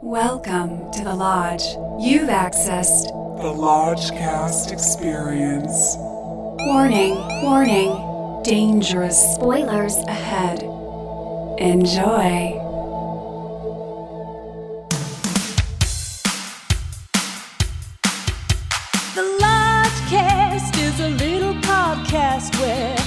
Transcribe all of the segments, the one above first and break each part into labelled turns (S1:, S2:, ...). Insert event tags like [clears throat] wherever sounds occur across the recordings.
S1: Welcome to the Lodge. You've accessed.
S2: The Lodgecast Experience.
S1: Warning, warning. Dangerous spoilers ahead. Enjoy.
S3: The Lodgecast is a little podcast where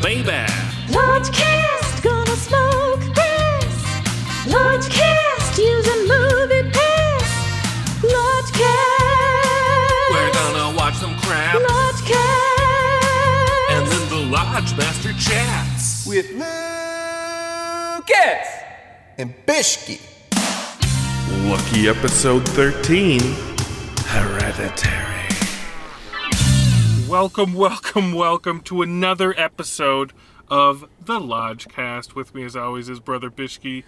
S4: Lodgecast, baby.
S3: Lodgecast gonna smoke grass. Lodgecast using movie pass. Lodgecast.
S4: We're gonna watch some crap,
S3: Lodgecast.
S4: and then the Lodge Master chats.
S5: with Lucas and Bishki.
S6: Lucky episode 13 Hereditary. Welcome, welcome, welcome to another episode of the Lodgecast. With me, as always, is Brother Bishki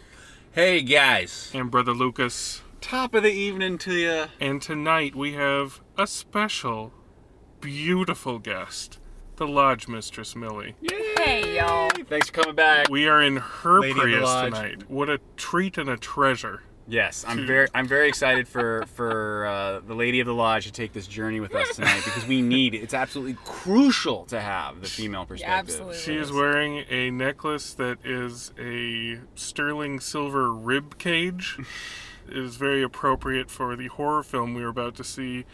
S7: Hey guys,
S6: and Brother Lucas.
S7: top of the evening to you.
S6: And tonight we have a special, beautiful guest, the Lodge Mistress Millie.
S3: Hey, y'all.
S7: Thanks for coming back.
S6: We are in her
S7: Lady
S6: Prius tonight. What a treat and a treasure.
S7: Yes, I'm very, I'm very excited for for uh, the lady of the lodge to take this journey with us tonight because we need. It's absolutely crucial to have the female perspective.
S3: absolutely.
S6: She is wearing a necklace that is a sterling silver rib cage. [laughs] it is very appropriate for the horror film we are about to see,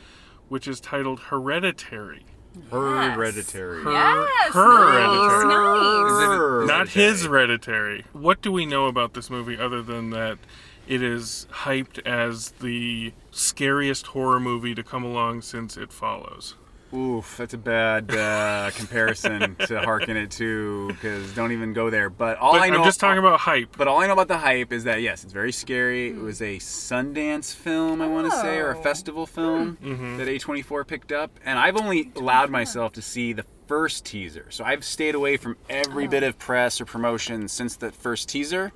S6: which is titled Hereditary.
S7: Hereditary.
S6: Her,
S3: Yes,
S6: her
S3: nice,
S6: Hereditary.
S3: nice.
S6: Not his Hereditary. What do we know about this movie other than that it is hyped as the scariest horror movie to come along since It Follows?
S7: Oof, that's a bad uh, [laughs] comparison to harken it to because don't even go there. But all
S6: But
S7: I know,
S6: I'm just talking about hype.
S7: But all I know about the hype is that yes, it's very scary. It was a Sundance film, I want to say, or a
S3: Oh.
S7: festival film
S6: Mm-hmm.
S7: that A24 picked up, and I've only allowed myself to see the first teaser. So I've stayed away from every bit of press or promotion since that first teaser.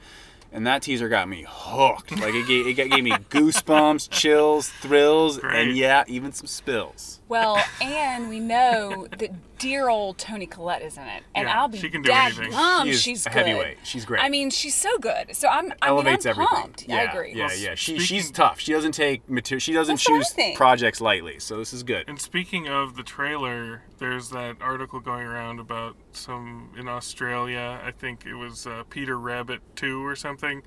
S7: And that teaser got me hooked. Like it gave, it gave me [laughs] goosebumps, chills, thrills,
S6: Great.
S7: and yeah, even some spills.
S8: Well, and we know that dear old Toni Collette is in it, and
S6: Yeah,
S8: I'll be
S6: she can do anything.
S8: daggum
S7: She is
S8: she's
S7: a
S8: good.
S7: heavyweight. She's great.
S8: I mean, she's so good. So I'm I
S7: elevates
S8: mean, I'm
S7: everything.
S8: pumped.
S7: Yeah,
S8: I agree.
S7: Yeah, yeah. She,
S6: speaking-
S7: she's tough. She doesn't take material. She doesn't
S8: That's
S7: choose projects lightly. So this is good.
S6: And speaking of the trailer, there's that article going around about some in Australia. I think it was uh, Peter Rabbit 2 or something.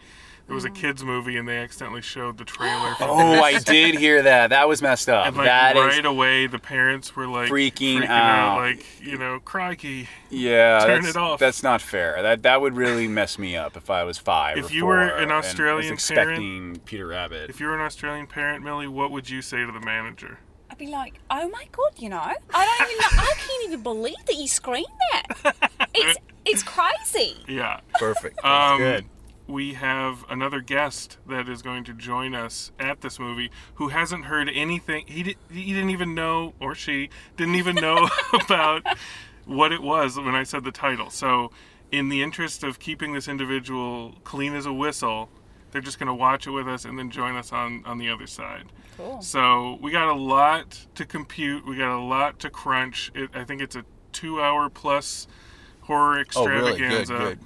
S6: There was a kids movie and they accidentally showed the trailer. For
S7: Oh,
S6: this.
S7: I did hear that. That was messed up.
S6: And like
S7: that is,
S6: right away, the parents were like
S7: Freaking
S6: out,
S7: out.
S6: like you know, crikey.
S7: yeah.
S6: Turn it off.
S7: That's not fair. That that would really mess me up if I was five.
S6: If
S7: or
S6: you were an
S7: and was
S6: Australian
S7: expecting Peter Rabbit.
S6: If you were an Australian parent, Millie, what would you say to the manager?
S8: I'd be like, oh my god, you know, I don't even know, I can't even believe that you screened that. [laughs] It's it's crazy.
S6: Yeah.
S7: Perfect. That's
S6: Um,
S7: good.
S6: We have another guest that is going to join us at this movie who hasn't heard anything. He, di- he didn't even know, or she didn't even know [laughs] about what it was when I said the title. So, in the interest of keeping this individual clean as a whistle, they're just going to watch it with us and then join us on, on the other side.
S8: Cool.
S6: So, we got a lot to compute, we got a lot to crunch. It, I think it's a two hour plus horror extravaganza.
S5: Oh, really? Good,
S6: extravaganza
S5: good.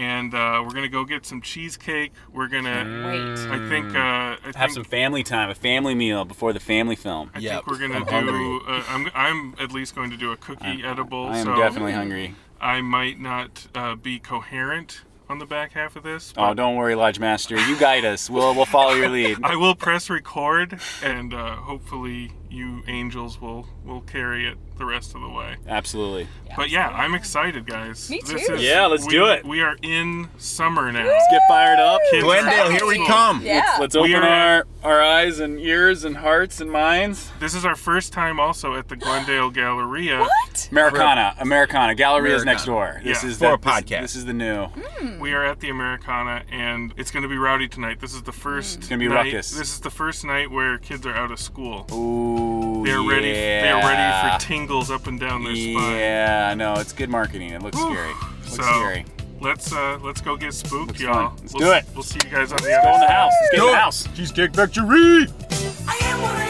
S6: And uh, we're gonna go get some cheesecake. We're gonna,
S8: Wait.
S6: I think, uh, I
S7: Have
S6: think,
S7: some family time, a family meal before the family film.
S6: I
S5: Yep,
S6: think we're gonna
S5: I'm
S6: do.
S5: hungry.
S6: Uh, I'm, I'm at least going to do a cookie edible.
S7: I am
S6: so
S7: definitely hungry.
S6: I might not uh, be coherent on the back half of this.
S7: Oh, don't worry, Lodge Master. You guide us. We'll we'll follow your lead. [laughs]
S6: I will press record, and uh, hopefully you angels will will carry it the rest of the way.
S7: Absolutely.
S6: But yeah, I'm excited, guys.
S8: Me
S6: This
S8: too.
S6: is-
S7: Yeah, let's
S6: we-
S7: do it.
S6: We are in summer now.
S7: Let's get fired up.
S6: Kids
S5: Glendale, here we come.
S8: Yeah.
S7: Let's
S6: We
S7: open
S6: are-
S7: our, our eyes and ears and hearts and minds.
S6: This is our first time also at the Glendale Galleria.
S8: What?
S7: Americana, Americana. Galleria's
S5: Americana.
S7: next door. This
S6: Yeah.
S7: is
S5: For
S7: the,
S5: a podcast.
S7: This, is the new. Hmm.
S6: We are at the Americana, and it's going to be rowdy tonight. This is the first. Hmm. It's
S7: gonna be
S6: night,
S7: ruckus.
S6: This is the first night where kids are out of school.
S7: Ooh,
S6: They're ready.
S7: yeah.
S6: They are ready for tingles up and down their spine.
S7: Yeah, no, it's good marketing. It looks scary. Looks
S6: So
S7: scary.
S6: let's uh let's go get spooked,
S7: Looks
S6: y'all.
S7: fun. Let's
S6: we'll,
S7: do
S6: s-
S7: it.
S6: We'll see you guys on the
S7: Let's go in the house. Let's get in the house.
S5: Cheesecake Factory.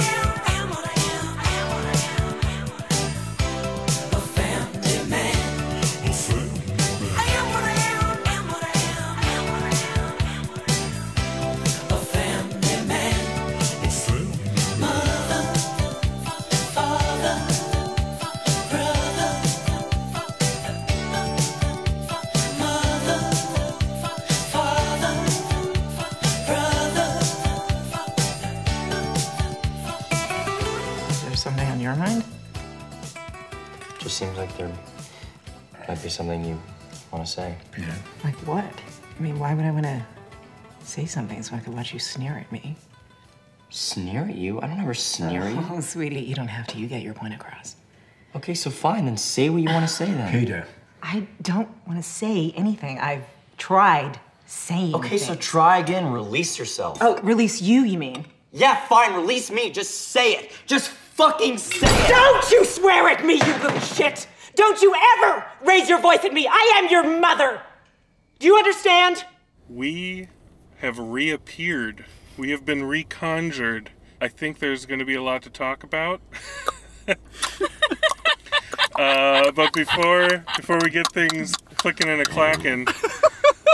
S3: I
S9: mean, why would I want to say something so I could watch you sneer at me?
S10: Sneer at you? I don't ever sneer at you.
S9: Oh, sweetie, you don't have to. You get your point across.
S10: Okay, so fine, then say what you want to say then.
S11: Peter.
S9: I don't want to say anything. I've tried saying.
S10: Okay, so try again. Release yourself.
S9: Oh, release you, you mean?
S10: Yeah, fine. Release me. Just say it. Just fucking say it.
S12: Don't you swear at me, you little shit! Don't you ever raise your voice at me! I am your mother! Do you understand?
S6: We have reappeared. We have been reconjured. I think there's going to be a lot to talk about. [laughs] uh, but before before we get things clicking and a clacking,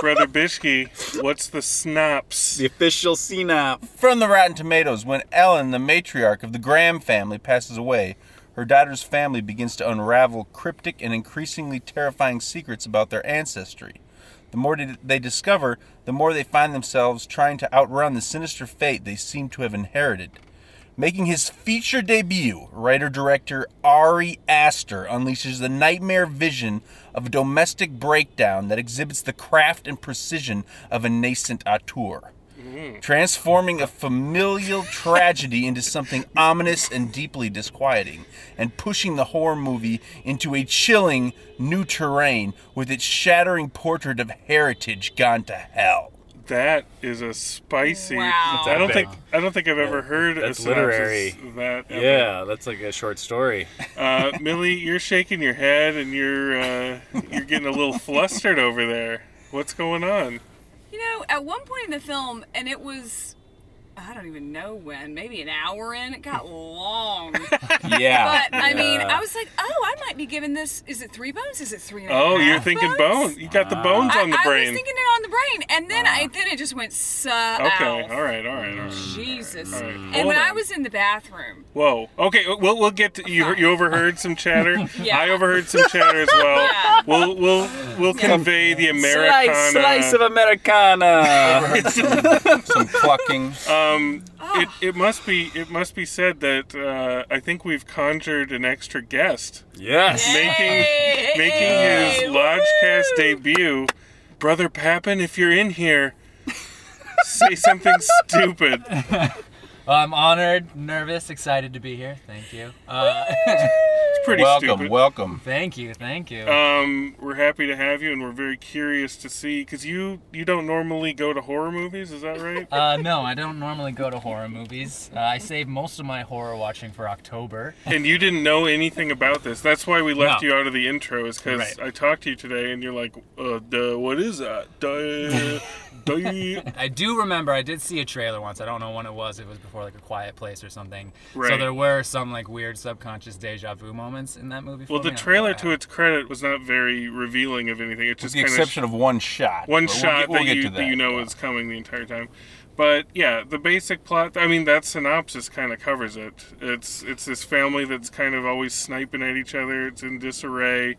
S6: brother Bishki, what's the snaps?
S7: The official CNAP.
S13: From the Rotten Tomatoes, when Ellen, the matriarch of the Graham family, passes away, her daughter's family begins to unravel cryptic and increasingly terrifying secrets about their ancestry. The more they- discover, the more they find themselves trying to outrun the sinister fate they seem to have inherited. Making his feature debut, writer director Ari Aster unleashes the nightmare vision of a domestic breakdown that exhibits the craft and precision of a nascent auteur transforming a familial tragedy into something ominous and deeply disquieting, and pushing the horror movie into a chilling new terrain with its shattering portrait of heritage gone to hell.
S6: That is a spicy.
S8: Wow.
S6: I don't think I don't think I've ever heard
S7: That's
S6: a
S7: literary.
S6: of that. ever.
S7: Yeah, that's like a short story.
S6: Uh, Millie, you're shaking your head and you're uh, you're getting a little [laughs] flustered over there. What's going on?
S8: You know, at one point in the film, and it was, I don't even know when, maybe an hour in, it got long. [laughs]
S13: Yeah.
S8: But I mean,
S13: Yeah.
S8: I was like, oh, I might be giving this. Is it three bones? Is it three and a
S6: Oh, you're thinking
S8: bones?
S6: bone. You got the bones on the
S8: I
S6: brain.
S8: I was thinking it on the brain, and then I then it just went so.
S6: okay, all right, all right, all right.
S8: Jesus.
S6: All right,
S8: And
S6: hold
S8: when I was in the bathroom,
S6: Whoa. Okay, we'll we'll get to you. You overheard some chatter. [laughs]
S8: Yeah.
S6: I overheard some chatter as well. [laughs]
S8: Yeah.
S6: We'll we'll we'll convey the Americana.
S7: Slice, slice of Americana.
S13: Some clucking.
S6: Um,
S8: Ah.
S6: it, it must be it must be said that uh, I think we've conjured an extra guest,
S7: yes.
S8: Yay!
S6: making making his Lodgecast debut. Brother Papin, if you're in here, say something stupid. [laughs]
S14: Well, I'm honored, nervous, excited to be here. Thank you. Uh,
S6: It's pretty
S13: welcome,
S6: stupid.
S13: welcome.
S14: thank you, thank you.
S6: Um, we're happy to have you, and we're very curious to see because you you don't normally go to horror movies, is that right? [laughs]
S14: Uh, no, I don't normally go to horror movies. Uh, I save most of my horror watching for October. [laughs]
S6: and you didn't know anything about this. That's why we left
S14: No.
S6: you out of the intro, is because
S14: Right.
S6: I talked to you today, and you're like, uh, duh, what is that? Duh, duh. [laughs]
S14: I do remember I did see a trailer once. I don't know when it was. It was before like a quiet place or something. So there were some like weird subconscious deja vu moments in that movie. For
S6: Well, the
S14: me. I'm
S6: trailer, to its credit, was not very revealing of anything. It
S13: With
S6: just
S13: the
S6: kind
S13: exception
S6: of
S13: of one shot.
S6: one
S13: but we'll
S6: shot
S13: get- we'll
S6: that,
S13: get
S6: you,
S13: to
S6: that you know
S13: yeah.
S6: is coming the entire time. But yeah, the basic plot. I mean, that synopsis kind of covers it. It's it's this family that's kind of always sniping at each other. It's in disarray.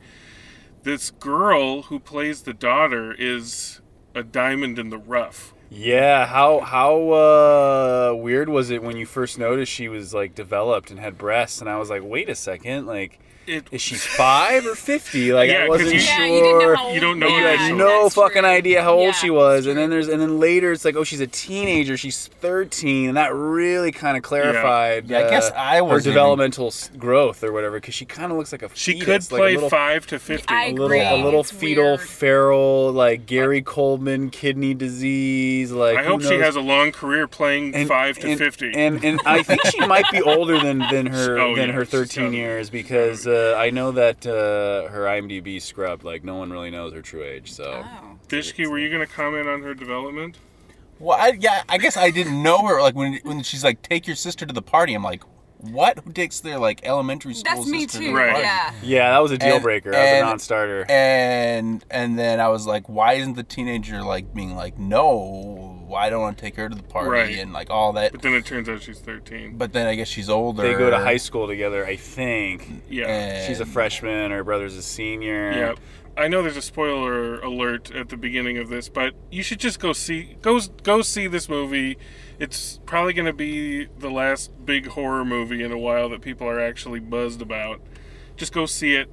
S6: This girl who plays the daughter is a diamond in the rough.
S7: Yeah, how how uh, weird was it when you first noticed she was like developed and had breasts, and I was like, wait a second, like.
S6: It,
S7: is she five or fifty? Like
S6: Yeah,
S7: I
S6: 'cause
S7: wasn't
S6: you-
S7: sure.
S6: Yeah, you didn't know how
S7: You
S6: old- know
S7: you had no
S8: That's
S7: fucking
S8: true.
S7: idea how old
S8: Yeah,
S7: she was, and then there's and then later it's like, oh, she's a teenager. She's thirteen, and that really kind of clarified.
S13: Yeah, I guess
S7: uh,
S13: I
S7: her
S13: wasn't even-
S7: developmental s growth or whatever, because she kind of looks like a
S6: She
S7: fetus,
S6: could
S7: like a
S6: play
S7: little-
S6: five to fifty.
S8: I
S7: a little,
S8: agree.
S7: a little
S8: It's
S7: fetal,
S8: weird.
S7: feral, like Gary Coleman kidney disease. Like
S6: I
S7: who
S6: hope she has a long career playing
S7: And-
S6: five to
S7: and,
S6: fifty.
S7: And and I think she might be older than than [laughs] her
S6: Oh,
S7: than
S6: yeah,
S7: her 13
S6: young.
S7: years because uh, I know that uh, her IMDb scrubbed. Like no one really knows her true age. So
S8: oh.
S6: Dishki, were you going to comment on her development?
S13: Well, I, yeah, I guess I didn't know her. Like when when she's like, "Take your sister to the party," I'm like, "What? Who takes their like elementary school
S8: That's me
S13: sister to
S8: too.
S13: the party?"
S8: Yeah.
S7: yeah, that was a deal
S13: And-
S7: breaker. That was a non-starter.
S13: And and then I was like, "Why isn't the teenager like being like, no, well, I don't want to take her to the party
S6: Right.
S13: and like all that.
S6: But then it turns out she's 13.
S13: But then I guess she's older.
S7: They go to high school together, I think.
S6: Yeah.
S7: She's a
S13: And-
S7: freshman, her brother's a senior.
S6: Yeah. I know there's a spoiler alert at the beginning of this, but you should just go see go go see this movie. It's probably going to be the last big horror movie in a while that people are actually buzzed about. Just go see it.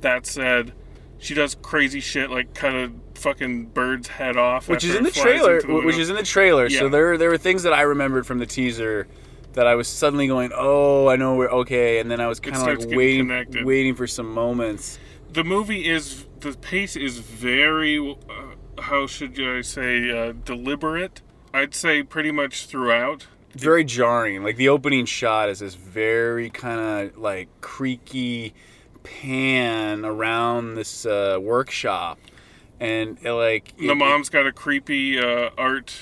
S6: That said, she does crazy shit like cut a fucking bird's head off,
S7: Which is in the trailer.
S6: the
S7: Which is in the trailer.
S6: Yeah.
S7: So there, there were things that I remembered from the teaser that I was suddenly going, "Oh, I know we're okay," and then I was kind of like waiting,
S6: connected.
S7: waiting for some moments.
S6: the movie is the pace is very uh, how should I say uh, deliberate. I'd say pretty much throughout.
S7: very jarring. Like the opening shot is this very kind of like creaky pan around this uh, workshop, and uh, like
S6: The
S7: it-
S6: mom's got a creepy uh, art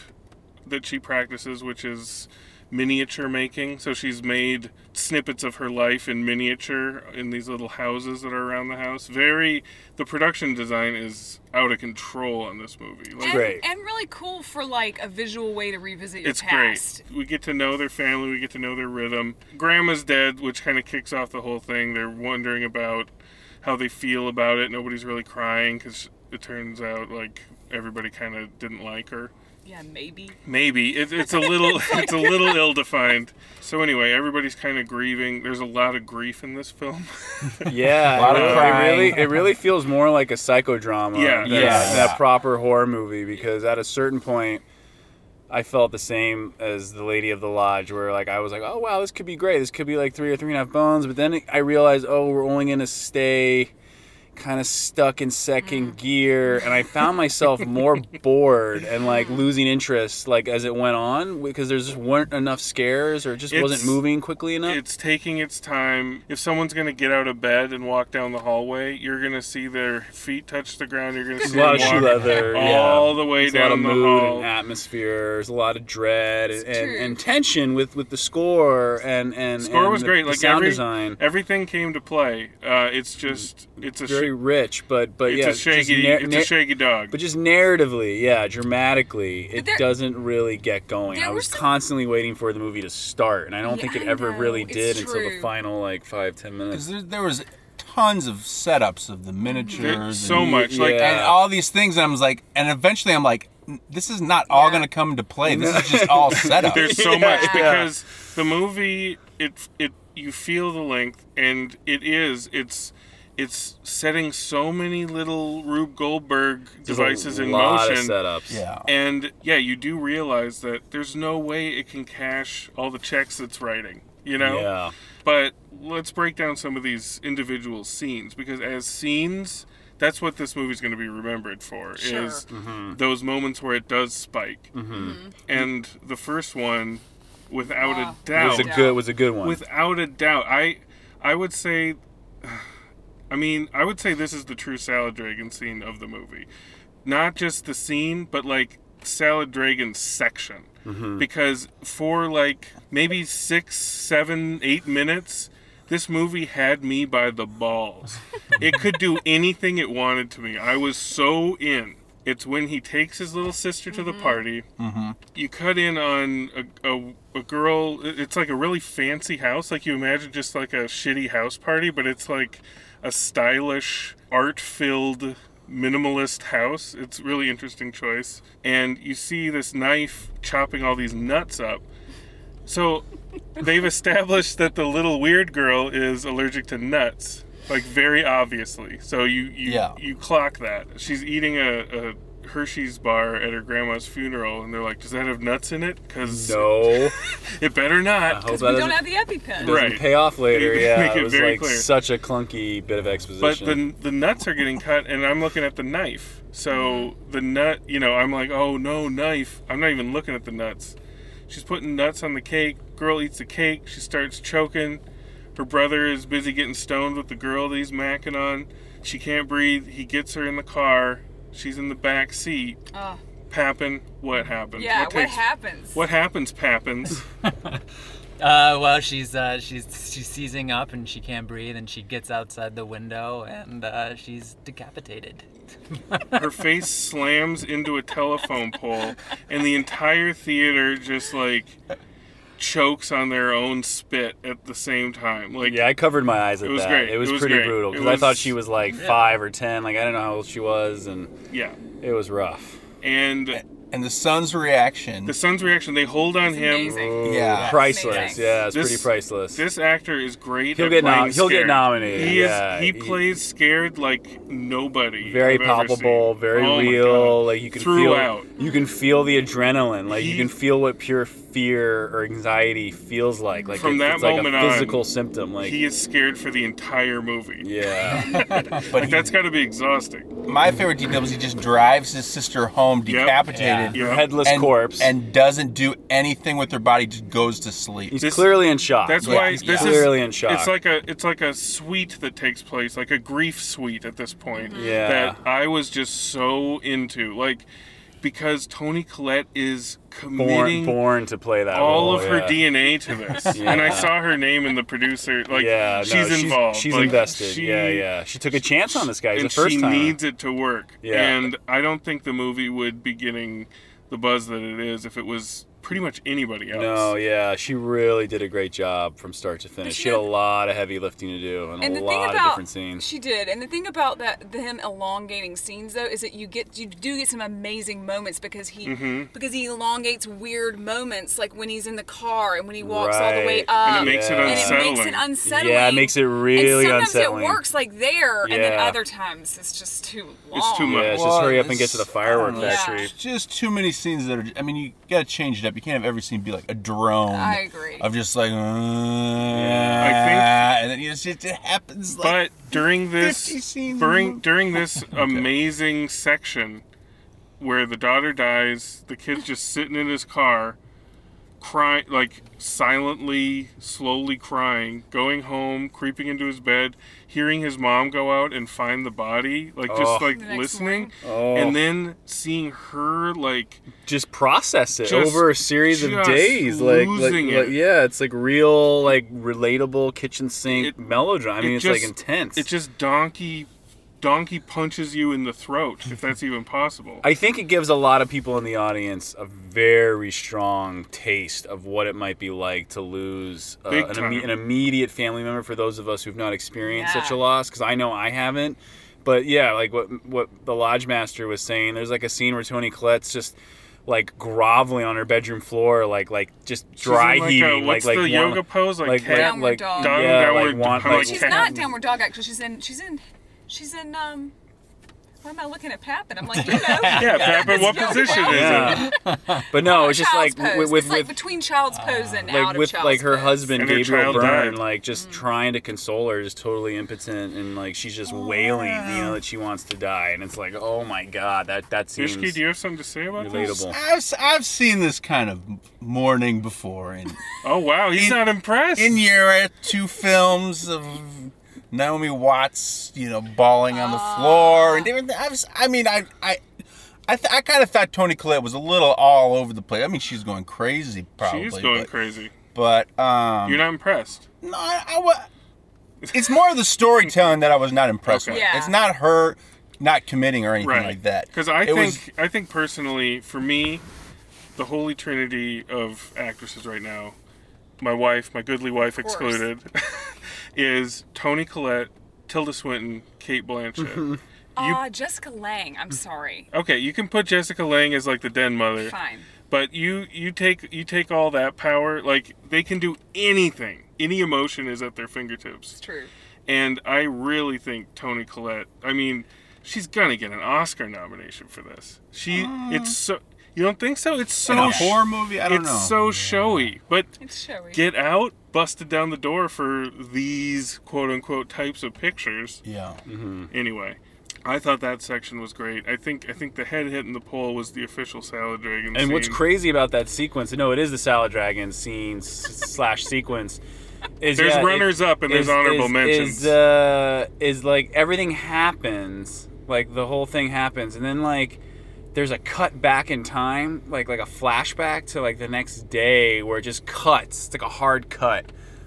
S6: that she practices, which is miniature making. So she's made snippets of her life in miniature in these little houses that are around the house. Very, the production design is out of control on this movie. Like,
S11: and, and really cool for like a visual way to revisit your
S6: it's
S11: past.
S6: great. We get to know their family. We get to know their rhythm. Grandma's dead, which kind of kicks off the whole thing. They're wondering about how they feel about it. Nobody's really crying because it turns out like everybody kind of didn't like her.
S11: Yeah, maybe.
S6: Maybe it, it's a [laughs] little it's a little [laughs] ill defined. So anyway, everybody's kind of grieving. There's a lot of grief in this film. [laughs]
S7: Yeah,
S13: A lot
S7: it,
S13: of
S7: really- it really it really feels more like a psychodrama
S6: Yeah.
S7: than,
S13: Yeah.
S7: than a proper horror movie because at a certain point I felt the same as the Lady of the Lodge where like I was like, Oh wow, this could be great. This could be like three or three and a half bones, but then I realized, oh, we're only gonna stay kind of stuck in
S11: Mm.
S7: second gear and I found myself more [laughs] bored and like losing interest like as it went on because there just weren't enough scares or it just wasn't moving quickly enough.
S6: It's taking its time. If someone's gonna get out of bed and walk down the hallway, you're gonna see their feet touch the ground. You're gonna see
S7: a lot of shoe leather,
S6: all
S7: yeah.
S6: the way
S7: There's a lot
S6: down
S7: of
S6: the
S7: mood
S6: hall.
S7: and atmosphere. There's a lot of dread and,
S11: true.
S7: and tension with, with the score and and
S6: Score
S7: and
S6: was
S7: the-
S6: great.
S7: The
S6: Like
S7: sound
S6: every,
S7: design,
S6: everything came to play. Uh, it's just it's a
S7: very
S6: sh-
S7: rich, but but
S6: it's
S7: yeah,
S6: a
S7: just
S6: shaky
S7: nar-
S6: it's
S7: nar-
S6: a shaky dog.
S7: But just narratively, yeah, dramatically, it
S11: there-
S7: doesn't really get going. I was
S11: some-
S7: constantly waiting for the movie to start, and I don't
S11: Yeah,
S7: think it
S11: I
S7: ever
S11: know,
S7: really
S11: it's
S7: did until the final like five ten minutes.
S13: Because there, there was tons of setups of the miniatures.
S6: so
S13: and,
S6: much, like-
S13: and all these things, and I was like, and eventually I'm like, this is not all going to come to play. This is just [laughs] all setup.
S6: There's so
S7: Yeah.
S6: much
S7: Yeah.
S6: because the movie it it you feel the length and it is it's it's setting so many little Rube Goldberg
S7: There's a
S6: devices in
S7: lot of
S6: motion.
S7: setups.
S13: Yeah.
S6: And yeah, you do realize that there's no way it can cash all the checks it's writing, you know?
S7: Yeah.
S6: But let's break down some of these individual scenes because as scenes, that's what this movie's going to be remembered for
S11: Sure.
S6: is
S7: Mm-hmm.
S6: those moments where it does spike. And the first one without a
S7: It
S6: doubt
S7: was a good was a good one.
S6: without a doubt I I would say I mean, I would say this is the true Salad Dragon scene of the movie. Not just the scene, but like Salad Dragon section. Because for like maybe six, seven, eight minutes, this movie had me by the balls. [laughs] it could do anything it wanted to me. I was so in. It's when he takes his little sister to the party.
S13: Mm-hmm.
S6: You cut in on a, a, a girl. It's like a really fancy house. Like you imagine just like a shitty house party, but it's like a stylish, art filled, minimalist house. It's a really interesting choice. And you see this knife chopping all these nuts up. So [laughs] they've established that the little weird girl is allergic to nuts, like very obviously. So you you
S13: Yeah.
S6: you clock that. She's eating a, a Hershey's bar at her grandma's funeral, and they're like, "Does that have nuts in it? Because
S7: no, [laughs]
S6: it better not."
S11: Because we don't have the EpiPen.
S7: doesn't
S6: Right.
S7: pay off later.
S6: Make
S7: Yeah,
S6: it
S7: it was
S6: very
S7: like
S6: clear.
S7: such a clunky bit of exposition.
S6: But the the nuts are getting cut, and I'm looking at the knife. So the nut, you know, I'm like, "Oh no, knife!" I'm not even looking at the nuts. She's putting nuts on the cake. Girl eats the cake. She starts choking. Her brother is busy getting stoned with the girl that he's macking on. She can't breathe. He gets her in the car. She's in the back seat.
S11: Oh,
S6: Pappin, what happens?
S11: yeah, what,
S6: takes-
S11: happens?
S6: What happens, Pappins? [laughs]
S14: Uh, well, she's uh, she's she's seizing up and she can't breathe, and she gets outside the window and uh, she's decapitated. [laughs]
S6: Her face slams into a telephone pole, and the entire theater just like chokes on their own spit at the same time. Like
S7: yeah, I covered my eyes at
S6: it was
S7: that.
S6: great.
S7: It was,
S6: It was
S7: pretty
S6: great.
S7: brutal because I thought she was like
S6: Yeah.
S7: five or ten. Like I didn't know how old she was, and
S6: Yeah.
S7: it was rough.
S6: and
S13: and the son's reaction.
S6: The son's reaction. They hold on him.
S7: Ooh, priceless. Yeah, it's pretty priceless.
S6: This actor is great.
S7: He'll
S6: at
S7: get nom- he'll get nominated,
S6: He
S7: yeah.
S6: is. He
S7: He-
S6: plays scared like nobody.
S7: very
S6: I've ever
S7: palpable,
S6: seen.
S7: very
S6: Oh
S7: real. Like you can
S6: throughout.
S7: feel, you can feel the adrenaline. Like you can feel what pure fear or anxiety feels like. Like
S6: From
S7: it-
S6: that
S7: it's like
S6: moment
S7: a physical
S6: on,
S7: symptom. Like
S6: he is scared for the entire movie.
S7: Yeah. [laughs]
S6: but that's got to be exhausting.
S13: My favorite detail was he just drives his sister home
S6: Yep.
S13: Decapitated,
S6: Yeah.
S7: Headless
S13: and-
S7: corpse.
S13: and doesn't do anything with her body. Just goes to sleep.
S7: He's clearly in shock.
S6: That's
S7: Yeah,
S6: why
S7: he's
S6: this
S7: clearly
S6: is
S7: in shock.
S6: It's like a it's like a suite that takes place, like a grief suite at this point. Mm-hmm.
S7: Yeah.
S6: That I was just so into, like, because Toni Collette is
S7: born,
S6: committing
S7: born to play that
S6: all
S7: role,
S6: of her. DNA to this,
S7: Yeah. [laughs]
S6: and I saw her name in the producer. Like,
S7: yeah, no,
S6: she's involved.
S7: She's
S6: Like,
S7: invested.
S6: she-
S7: yeah, yeah. She took a chance on this guy. He's
S6: and
S7: the first
S6: she
S7: time.
S6: needs it to work.
S7: Yeah.
S6: And I don't think the movie would be getting the buzz that it is if it was pretty much anybody else.
S7: No, yeah, she really did a great job from start to finish. She had a lot of heavy lifting to do and,
S11: And
S7: a
S11: the thing
S7: lot of different scenes.
S11: she did, and the thing about that the, him elongating scenes though is that you get you do get some amazing moments because he
S6: Mhm.
S11: because he elongates weird moments like when he's in the car and when he walks all the way up
S6: And it makes it
S11: and it makes it unsettling.
S7: Yeah, it makes it really
S11: and sometimes
S7: unsettling.
S11: it works like there, and then other times it's just too long.
S6: It's too much.
S7: Yeah, it's just hurry up and get to the
S13: it's-
S7: firework
S13: I don't
S7: factory.
S13: It's just too many scenes that are. I mean, you gotta change it up. You can't have every scene be like a drone.
S11: I agree.
S13: Of just like, uh,
S6: I
S13: and then you just, it happens. Like,
S6: But during this
S13: 50 scenes
S6: during during this [laughs] amazing section where the daughter dies, the kid's just sitting in his car, crying like silently, slowly crying, going home, creeping into his bed, hearing his mom go out and find the body, like just
S7: Oh.
S6: like
S11: The next
S6: listening,
S7: Oh.
S6: and then seeing her like
S7: just process it
S6: Just-
S7: over a series of
S6: just
S7: days. Like, like,
S6: losing
S7: like-
S6: it.
S7: yeah, it's like real, like relatable kitchen sink
S6: It-
S7: melodrama. I mean,
S6: it
S7: it's like
S6: just-
S7: intense.
S6: It just donkey donkey punches you in the throat, if that's even possible.
S7: I think it gives a lot of people in the audience a very strong taste of what it might be like to lose uh, an, imme- an immediate family member for those of us who've not experienced such a loss. Because I know I haven't. But yeah, like what what the lodge master was saying, there's like a scene where Toni Collette's just like groveling on her bedroom floor, like like just dry
S6: like,
S7: heaving,
S6: a-
S7: like
S6: what's
S7: like
S6: the
S7: one-
S6: yoga pose? Like
S7: like
S6: cat-
S11: Downward
S7: like
S11: dog.
S7: Yeah,
S6: downward-
S7: like one
S6: like
S7: like
S11: She's
S6: cat-
S11: not downward dog actually. She's in she's in she's in um. Why am I looking at Pap? And I'm like, [laughs] you know.
S6: Yeah, Pap, in what position is
S11: yoga. [laughs]
S7: yeah. but no, it's just like
S11: pose.
S7: with with,
S11: it's like between child's pose and out
S7: like
S11: of
S7: with
S11: child's
S7: like her
S11: pose.
S7: husband
S6: And
S7: Gabriel
S6: child
S7: Byrne,
S6: died.
S7: like just trying to console her, just totally impotent, and like she's just wailing, you know, that she wants to die, and it's like, oh my god, that that seems
S6: Ishki, do you have something to say about this?
S13: I've, I've seen this kind of mourning before in
S6: Oh wow, he's
S13: In-
S6: not impressed.
S13: in your two films of Naomi Watts, you know, bawling on the floor and different. I, was, I mean, I, I, I, th- I kind of thought Toni Collette was a little all over the place. I mean, she's going crazy, probably.
S6: She's going
S13: but,
S6: crazy.
S13: But um,
S6: You're not impressed.
S13: no, I, I wa- It's more of the storytelling that I was not impressed
S6: Okay.
S13: with.
S11: Yeah.
S13: It's not her not committing or anything
S6: Right.
S13: like that.
S6: Because I
S13: It
S6: think
S13: was-
S6: I think personally, for me, the holy trinity of actresses right now, my wife, my goodly wife excluded, is Toni Collette, Tilda Swinton, Cate Blanchett.
S11: Ah, Jessica Lange. I'm sorry.
S6: okay, you can put Jessica Lange as like the den mother.
S11: Fine.
S6: But you you take you take all that power, like they can do anything. Any emotion is at their fingertips.
S11: It's true.
S6: And I really think Toni Collette. I mean, she's gonna get an Oscar nomination for this. She, it's so. You don't think so? It's so
S13: In a
S6: sh-
S13: horror movie? I don't
S6: it's
S13: know.
S6: It's so showy, but
S11: It's showy.
S6: Get Out busted down the door for these quote unquote types of pictures.
S13: Yeah.
S6: Anyway, I thought that section was great. I think I think the head hitting the pole was the official Salad Dragon.
S7: And what's crazy about that sequence? No, it is the Salad Dragon scene [laughs] slash sequence. Is
S6: There's
S7: yeah, it-
S6: runners up and there's honorable
S7: is,
S6: mentions.
S7: Is, uh, is like everything happens, like the whole thing happens, and then like there's a cut back in time, like like a flashback to like the next day where it just cuts. It's like a hard cut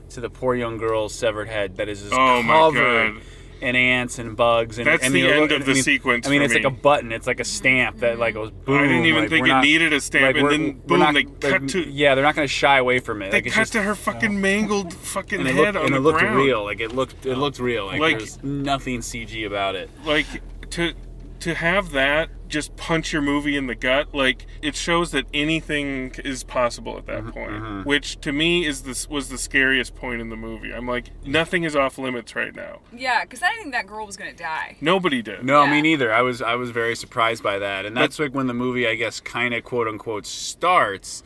S7: to the poor young girl's severed head that is just
S6: Oh
S7: covered in ants and bugs. And
S6: That's
S7: I
S6: the
S7: mean, it
S6: end
S7: look-
S6: of
S7: I
S6: the
S7: mean-
S6: sequence
S7: I mean, it's like a button. It's like a stamp that like goes boom.
S6: I didn't even
S7: like,
S6: think it
S7: not-
S6: needed a stamp,
S7: like,
S6: and then boom,
S7: not-
S6: they
S7: like,
S6: cut to-
S7: Yeah, they're not going to shy away from it.
S6: They
S7: like,
S6: cut
S7: just,
S6: to her fucking mangled fucking
S7: and
S6: head
S7: looked,
S6: on
S7: and
S6: the
S7: it looked
S6: ground.
S7: real. Like it looked, it looked real. Like,
S6: Like-
S7: there's nothing CG about it.
S6: like to to have that just punch your movie in the gut like it shows that anything is possible at that
S7: Mm-hmm,
S6: point which to me is this was the scariest point in the movie i'm like nothing is off limits right now
S11: Yeah, because I didn't think that girl was gonna die.
S6: nobody did
S7: No, me neither. I was I was very surprised by that, and that's like when the movie, I guess, kind of quote unquote starts.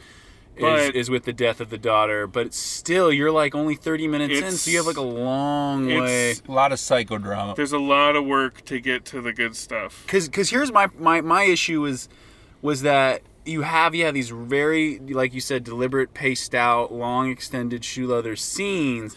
S7: Is, is with the death of the daughter, but still, you're like only 30 minutes in, so you have like a long way.
S6: It's-
S13: A lot of psychodrama.
S6: there's a lot of work to get to the good stuff
S7: Because because here's my, my my issue is was that you have yeah these very like you said deliberate paced out long extended shoe leather scenes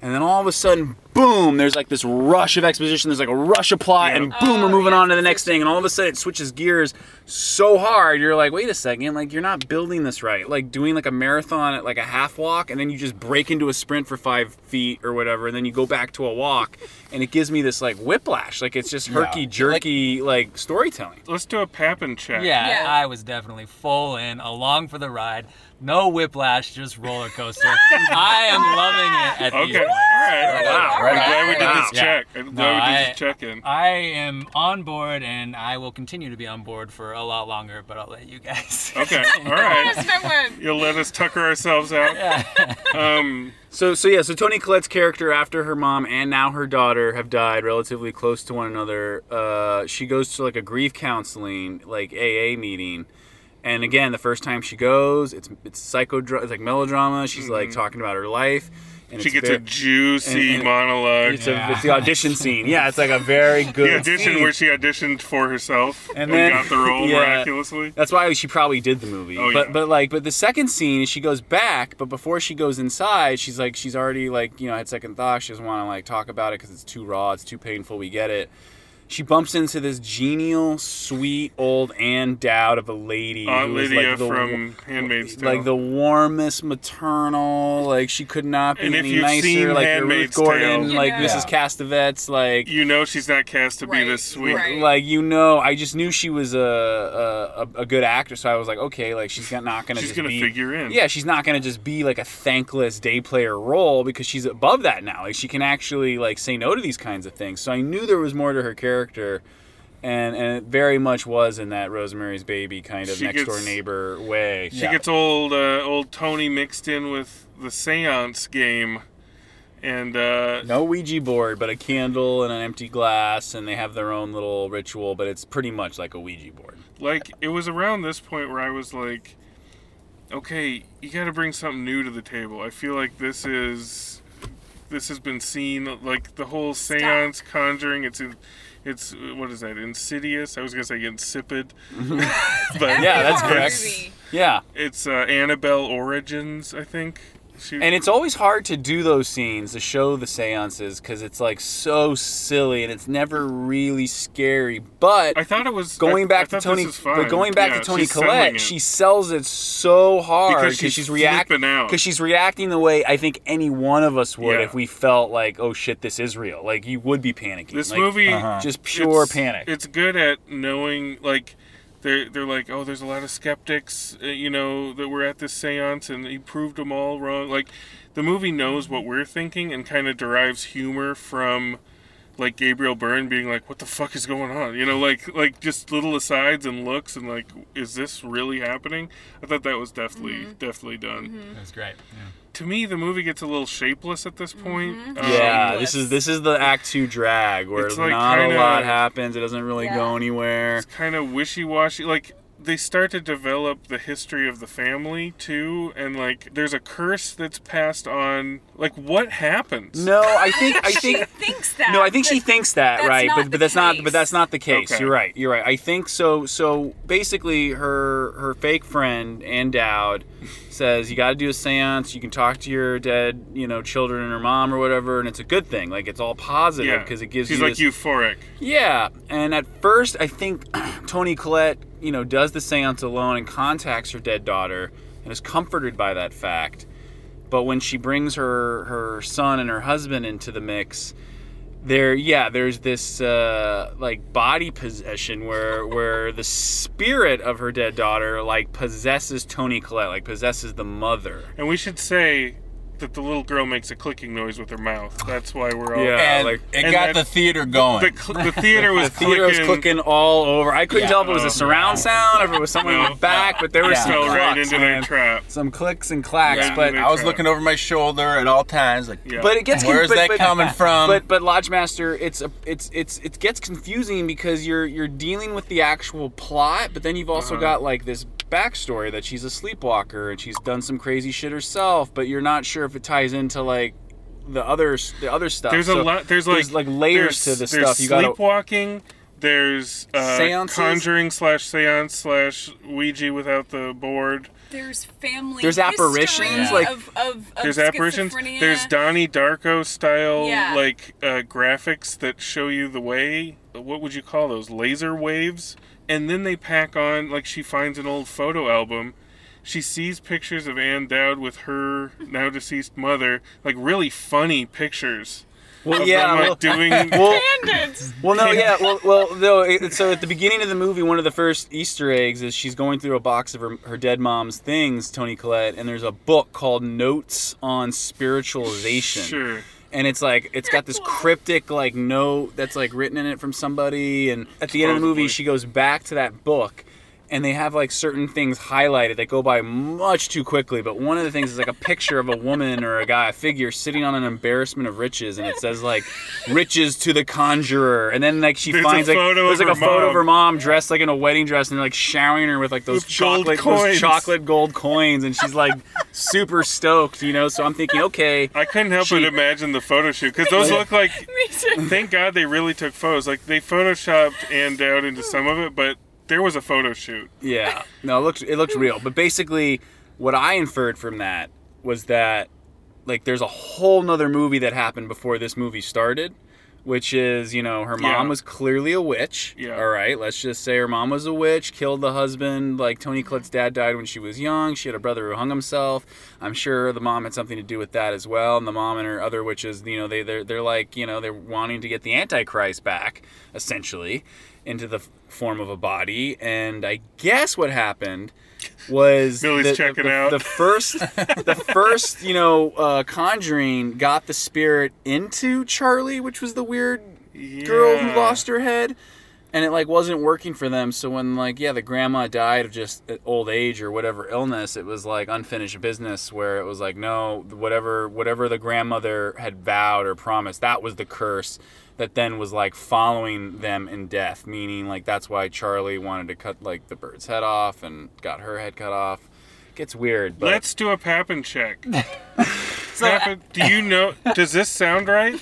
S7: and then all of a sudden boom there's like this rush of exposition there's like a rush of plot and boom we're oh, moving on to the next thing and all of a sudden it switches gears so hard you're like wait a second like you're not building this right like doing like a marathon at like a half walk and then you just break into a sprint for five feet or whatever and then you go back to a walk and it gives me this like whiplash like it's just herky jerky like storytelling
S6: let's do a Papin check
S14: Yeah, I was definitely full in, along for the ride. No whiplash, just roller coaster. [laughs] I am loving it at these
S6: Okay,
S14: points.
S6: all right. Wow. I'm glad we did this
S14: Yeah.
S6: check. I'm glad we did this check-in.
S14: I am on board, and I will continue to be on board for a lot longer. But I'll let you guys. [laughs]
S6: Okay, [laughs] all right. You'll let us tucker ourselves out. [laughs] Um,
S7: So so yeah, so Toni Collette's character after her mom and now her daughter have died relatively close to one another. Uh, she goes to like a grief counseling like AA meeting. And again, the first time she goes, it's it's psychodra- it's like melodrama. She's like talking about her life. And.
S6: She
S7: it's
S6: gets a juicy
S7: and- and
S6: monologue.
S7: It's, a, it's the audition scene. Yeah, it's like a very good
S6: the audition
S7: scene.
S6: where she auditioned for herself and,
S7: and then
S6: got the role [laughs]
S7: yeah,
S6: miraculously.
S7: That's why she probably did the movie.
S6: Oh,
S7: but
S6: yeah.
S7: but like but the second scene she goes back, but before she goes inside, she's like she's already like you know had second thoughts. She doesn't want to like talk about it because it's too raw, it's too painful. We get it. She bumps into this genial, sweet old Ann Dowd of a lady.
S6: Aunt
S7: who is,
S6: Lydia
S7: like the,
S6: from Handmaid's Tale.
S7: like the warmest maternal. Like she could not be
S6: And if
S7: any
S6: you've
S7: nicer.
S6: seen
S7: like your
S6: Handmaid's
S7: Ruth Gordon,
S6: Tale-
S7: like
S6: Yeah.
S7: Mrs. Castevet's, like
S6: you know she's not cast to be this sweet.
S7: like you know, I just knew she was a a, a good actress, so I was like, okay, like she's not gonna
S6: She's
S7: just
S6: gonna
S7: be,
S6: figure in.
S7: Yeah, she's not gonna just be like a thankless day player role because she's above that now. Like she can actually like say no to these kinds of things. So I knew there was more to her character. And, and it very much was in that Rosemary's Baby kind of
S6: She
S7: next door neighbor way.
S6: She gets old uh, old Toni mixed in with the seance game. And uh,
S7: no Ouija board, but a candle and an empty glass, and they have their own little ritual. But it's pretty much like a Ouija board.
S6: like it was around this point where I was like, okay, you got to bring something new to the table. I feel like this is this has been seen like the whole seance conjuring. It's in, it's what is that? Insidious. I was gonna say insipid, [laughs] but
S7: Yeah, that's correct.
S6: it's-
S7: Yeah.
S6: It's uh, Annabelle Origins, I think. She,
S7: And it's always hard to do those scenes to show the seances because it's like so silly and it's never really scary. But
S6: I thought it was
S7: going
S6: I-
S7: back
S6: I
S7: to Toni.
S6: this was.
S7: But going back
S6: Yeah,
S7: to Toni
S6: she's
S7: Collette, she sells it so hard
S6: Because
S7: because
S6: she's
S7: she's reacting
S6: flipping
S7: because she's reacting the way I think any one of us would
S6: Yeah.
S7: if we felt like, oh shit, this is real. Like you would be panicking.
S6: This
S7: Like,
S6: movie, uh-huh.
S7: just pure
S6: it's-
S7: panic.
S6: It's good at knowing, like, they're they're like, oh, there's a lot of skeptics, uh, you know, that were at this séance, and he proved them all wrong. Like, the movie knows what we're thinking and kind of derives humor from, like Gabriel Byrne being like, what the fuck is going on? You know, like like just little asides and looks and like, is this really happening? I thought that was definitely mm-hmm. definitely done. Mm-hmm.
S14: That's great.
S6: To me, the movie gets a little shapeless at this point. Mm-hmm. Um,
S7: yeah, this is this is the Act Two drag where
S6: It's like
S7: not
S6: kinda-
S7: a lot happens. It doesn't really go anywhere.
S6: It's kind of wishy-washy. Like they start to develop the history of the family too, and like there's a curse that's passed on. Like what happens?
S7: No, I think I [laughs]
S11: She
S7: think
S11: thinks that.
S7: No, I think she thinks that,
S11: that's
S7: right?
S11: not
S7: But
S11: the
S7: but that's not but that's not the case.
S6: Okay.
S7: You're right. You're right. I think so. So basically, her her fake friend Ann Dowd says you got to do a séance. You can talk to your dead, you know, children and her mom or whatever, and it's a good thing. Like it's all positive
S6: Yeah,
S7: because it gives
S6: She's
S7: you
S6: like
S7: this-
S6: euphoric.
S7: yeah, and at first I think [clears throat] Toni Collette, you know, does the séance alone and contacts her dead daughter and is comforted by that fact. But when she brings her her son and her husband into the mix, there yeah, there's this uh, like body possession where where the spirit of her dead daughter like possesses Toni Collette, like possesses the mother.
S6: And we should say that the little girl makes a clicking noise with her mouth. That's why we're all.
S7: Yeah,
S13: And
S7: like
S13: it got the theater going.
S6: The, cl- the theater was [laughs]
S7: the theater was
S6: clicking.
S7: clicking all over. I couldn't
S6: Yeah.
S7: tell if it was a surround sound or if it was someone in
S6: No.
S7: the back, but there were
S6: Yeah.
S7: some
S6: Fell right
S7: clucks,
S6: into their
S7: man.
S6: trap.
S7: Some clicks and clacks,
S6: Yeah,
S7: but
S13: I was
S6: trap.
S13: looking over my shoulder at all times, like,
S7: but it gets
S13: where's
S7: but-
S13: that
S7: but-
S13: coming [laughs] from?
S7: But but Lodgemaster, it's a, it's it's it gets confusing because you're you're dealing with the actual plot, but then you've also
S6: Uh-huh.
S7: got like this backstory that she's a sleepwalker and she's done some crazy shit herself, but you're not sure if it ties into like the other the other stuff.
S6: There's a lot. There's like
S7: like layers
S6: there's-
S7: to the
S6: there's
S7: stuff. You gotta
S6: sleepwalking. There's uh,
S7: Seances?
S6: conjuring slash seance slash Ouija without the board.
S11: There's family.
S7: There's
S11: history
S7: apparitions, like-
S11: of, of, of
S6: There's apparitions. There's Donnie Darko style
S11: Yeah.
S6: like uh, graphics that show you the way. What would you call those? Laser waves. And then they pack on like she finds an old photo album. She sees pictures of Ann Dowd with her now deceased mother, like really funny pictures.
S7: Well,
S6: of
S7: yeah,
S6: them, like
S7: well-
S6: doing [laughs] [laughs]
S7: well, Well, no, yeah, well, well, no. It, so at the beginning of the movie, one of the first Easter eggs is she's going through a box of her, her dead mom's things, Tony Collette, and there's a book called Notes on Spiritualization.
S6: Sure.
S7: And it's like it's got this cryptic like note that's like written in it from somebody, and at the end of the movie, she goes back to that book. And they have like certain things highlighted that go by much too quickly. But one of the things is like a picture of a woman or a guy, a figure sitting on an embarrassment of riches, and it says like "riches to the conjurer." And then like she
S6: There's
S7: finds like
S6: photo
S7: there's
S6: of
S7: like a
S6: her
S7: photo of her mom dressed like in a wedding dress, and they're like showering her with like those
S6: With
S7: chocolate
S6: coins.
S7: those chocolate gold coins, and she's like super stoked, you know. So I'm thinking, okay,
S6: I couldn't help but imagine the photo shoot because those look like. [laughs] Thank God they really took photos. Like they photoshopped Ann Dowd into some of it, but there was a photo shoot.
S7: Yeah. No, it looked it looked real. But basically what I inferred from that was that like there's a whole nother movie that happened before this movie started. Which is, you know, her mom
S6: Yeah.
S7: was clearly a witch.
S6: Yeah.
S7: All right. Let's just say her mom was a witch, killed the husband. Like Toni Collette's dad died when she was young. She had a brother who hung himself. I'm sure the mom had something to do with that as well. And the mom and her other witches, you know, they they're, they're like, you know, they're wanting to get the Antichrist back, essentially, into the form of a body. And I guess what happened was [laughs]
S6: Billy's
S7: the,
S6: checking
S7: the,
S6: out.
S7: the first the [laughs] first you know uh, conjuring got the spirit into charlie which was the weird girl who lost her head and it like wasn't working for them so when like yeah the grandma died of just old age or whatever illness it was like unfinished business where it was like no whatever whatever the grandmother had vowed or promised that was the curse that then was like following them in death meaning like that's why charlie wanted to cut like the bird's head off and got her head cut off gets weird but
S6: Let's do a Papin check. [laughs] Papin, do you know? Does this sound right?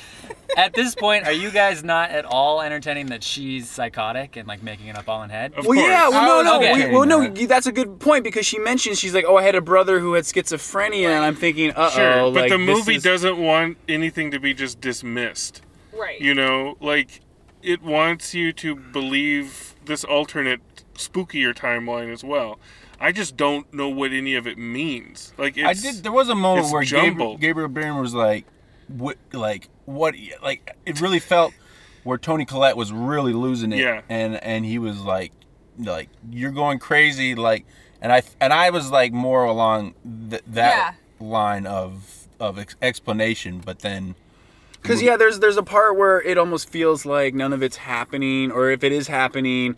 S14: At this point, are you guys not at all entertaining that she's psychotic and like making it up all in head?
S7: well, yeah, well, no, no,
S14: Okay.
S7: we- well, no. That's a good point because she mentions she's like, "Oh, I had a brother who had schizophrenia," and I'm thinking, "Uh oh."
S6: Sure, but
S7: like,
S6: the movie
S7: is-
S6: doesn't want anything to be just dismissed.
S11: Right.
S6: You know, like it wants you to believe this alternate spookier timeline as well. I just don't know what any of it means. Like it's,
S13: I did. There was a moment where Gabriel,
S6: jumbled.
S13: Gabriel Byrne was like, "What? Like what? Like it really felt where Toni Collette was really losing it.
S6: Yeah.
S13: And and he was like, like you're going crazy. Like, and I and I was like more along th- that line of of ex- explanation, but then.
S7: Because yeah, there's there's a part where it almost feels like none of it's happening, or if it is happening,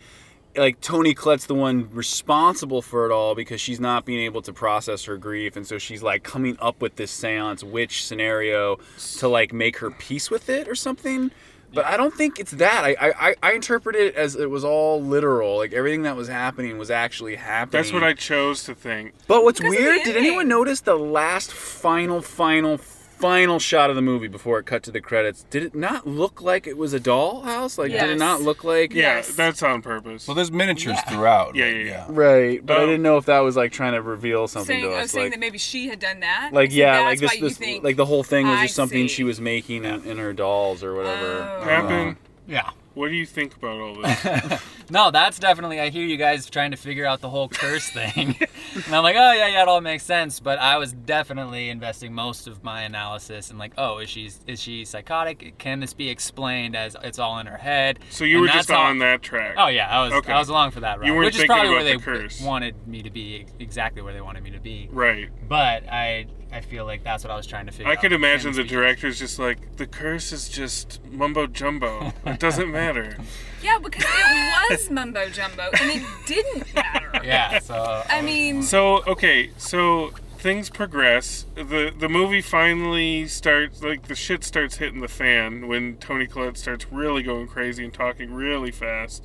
S7: like Toni Collette's the one responsible for it all because she's not being able to process her grief, and so she's like coming up with this seance witch scenario to like make her peace with it or something. But I don't think it's that. I, I I- I interpret it as it was all literal. Like everything that was happening was actually happening.
S6: That's what I chose to think.
S7: But what's
S11: Because of the
S7: weird? Did
S11: ending.
S7: anyone notice the last final, final, final shot of the movie before it cut to the credits, did it not look like it was a dollhouse? Like, did it not look like?
S6: Yeah, that's on purpose.
S13: Well, there's miniatures throughout.
S6: Yeah, yeah, yeah.
S7: Right, but I
S6: Oh.
S7: didn't know if that was like trying to reveal something
S11: saying,
S7: to
S11: I
S7: us.
S11: was saying that maybe she had done that.
S7: like yeah,
S11: that's
S7: like this,
S11: why you
S7: this
S11: think,
S7: like the whole thing was
S11: I
S7: just something
S11: see.
S7: she was making in, in her dolls or whatever.
S11: Oh.
S6: Happen.
S14: Yeah.
S6: What do you think about all this? [laughs]
S14: No, that's definitely. I hear you guys trying to figure out the whole curse thing, [laughs] and I'm like, oh yeah, yeah, it all makes sense. But I was definitely investing most of my analysis in like, oh, is she is she psychotic? Can this be explained as it's all in her head?
S6: So you
S14: And
S6: were just on that track.
S14: Oh yeah, I was.
S6: Okay.
S14: I was along for that
S6: You
S14: ride,
S6: weren't
S14: which is
S6: thinking
S14: probably where
S6: about
S14: they
S6: the curse.
S14: wanted me to be exactly where they wanted me to be.
S6: Right.
S14: But I I feel like that's what I was trying to figure
S6: I
S14: out.
S6: I could
S14: Can
S6: imagine the director's just like, the curse is just mumbo jumbo. It doesn't matter. [laughs]
S11: Yeah, because it was mumbo jumbo and it didn't matter. [laughs]
S14: Yeah. So
S11: I mean,
S6: So okay, so things progress. the The movie finally starts. Like the shit starts hitting the fan when Toni Collette starts really going crazy and talking really fast,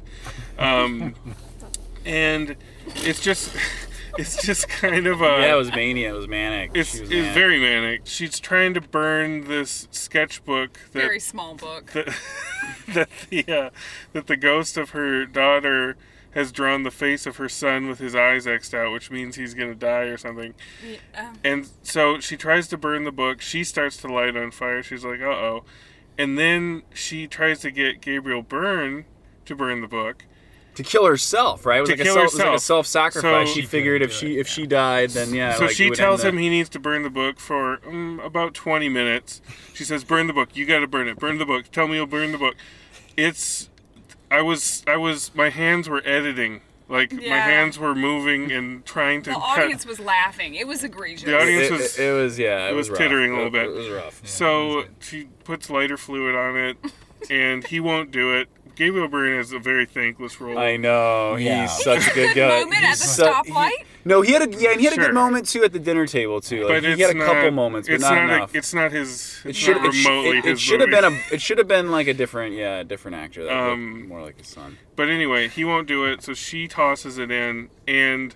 S6: um, [laughs] and it's just it's just kind of a
S7: yeah, it was mania. It was manic.
S6: It's,
S7: She was
S6: it's
S7: manic.
S6: very manic. She's trying to burn this sketchbook that
S11: very small book.
S6: that, [laughs] that the uh, that the ghost of her daughter has drawn the face of her son with his eyes xed out, which means he's gonna die or something.
S11: Yeah, um,
S6: And so she tries to burn the book. She starts to light on fire. She's like, "Uh oh," and then she tries to get Gabriel Byrne to burn the book.
S7: To kill herself, right? It was,
S6: To
S7: like a,
S6: kill
S7: self, it was like a
S6: herself.
S7: self-sacrifice.
S6: So-
S7: she figured if she if she died, then yeah.
S6: so
S7: like,
S6: she tells him
S7: the-
S6: he needs to burn the book for um, about 20 minutes. She says, "Burn the book. You got to burn it. Burn the book. Tell me you'll burn the book." It's I was I was my hands were editing. Like my hands were moving and trying to
S11: the
S6: cut-
S11: audience was laughing. It was egregious.
S6: The audience
S7: It-
S6: was
S7: it- it was- yeah, it
S6: it
S7: was
S6: was tittering a little bit.
S7: it was rough. Yeah,
S6: so she puts lighter fluid on it, [laughs] and he won't do it. Gabriel Byrne is a very thankless role.
S7: I know
S6: Yeah.
S7: he's such a good [laughs] guy.
S11: moment at the
S7: su-
S11: stoplight.
S7: No, he had a yeah, and he had a good moment too at the dinner table too. Like,
S6: but
S7: he
S6: it's
S7: had a
S6: not,
S7: couple moments, but
S6: it's
S7: not,
S6: not,
S7: enough.
S6: A, it's not his.
S7: it should
S6: not
S7: it,
S6: remotely
S7: it, it
S6: his
S7: should have been a it should have been like a different yeah a different actor that
S6: Um,
S7: more like his son.
S6: But anyway, he won't do it, so she tosses it in, and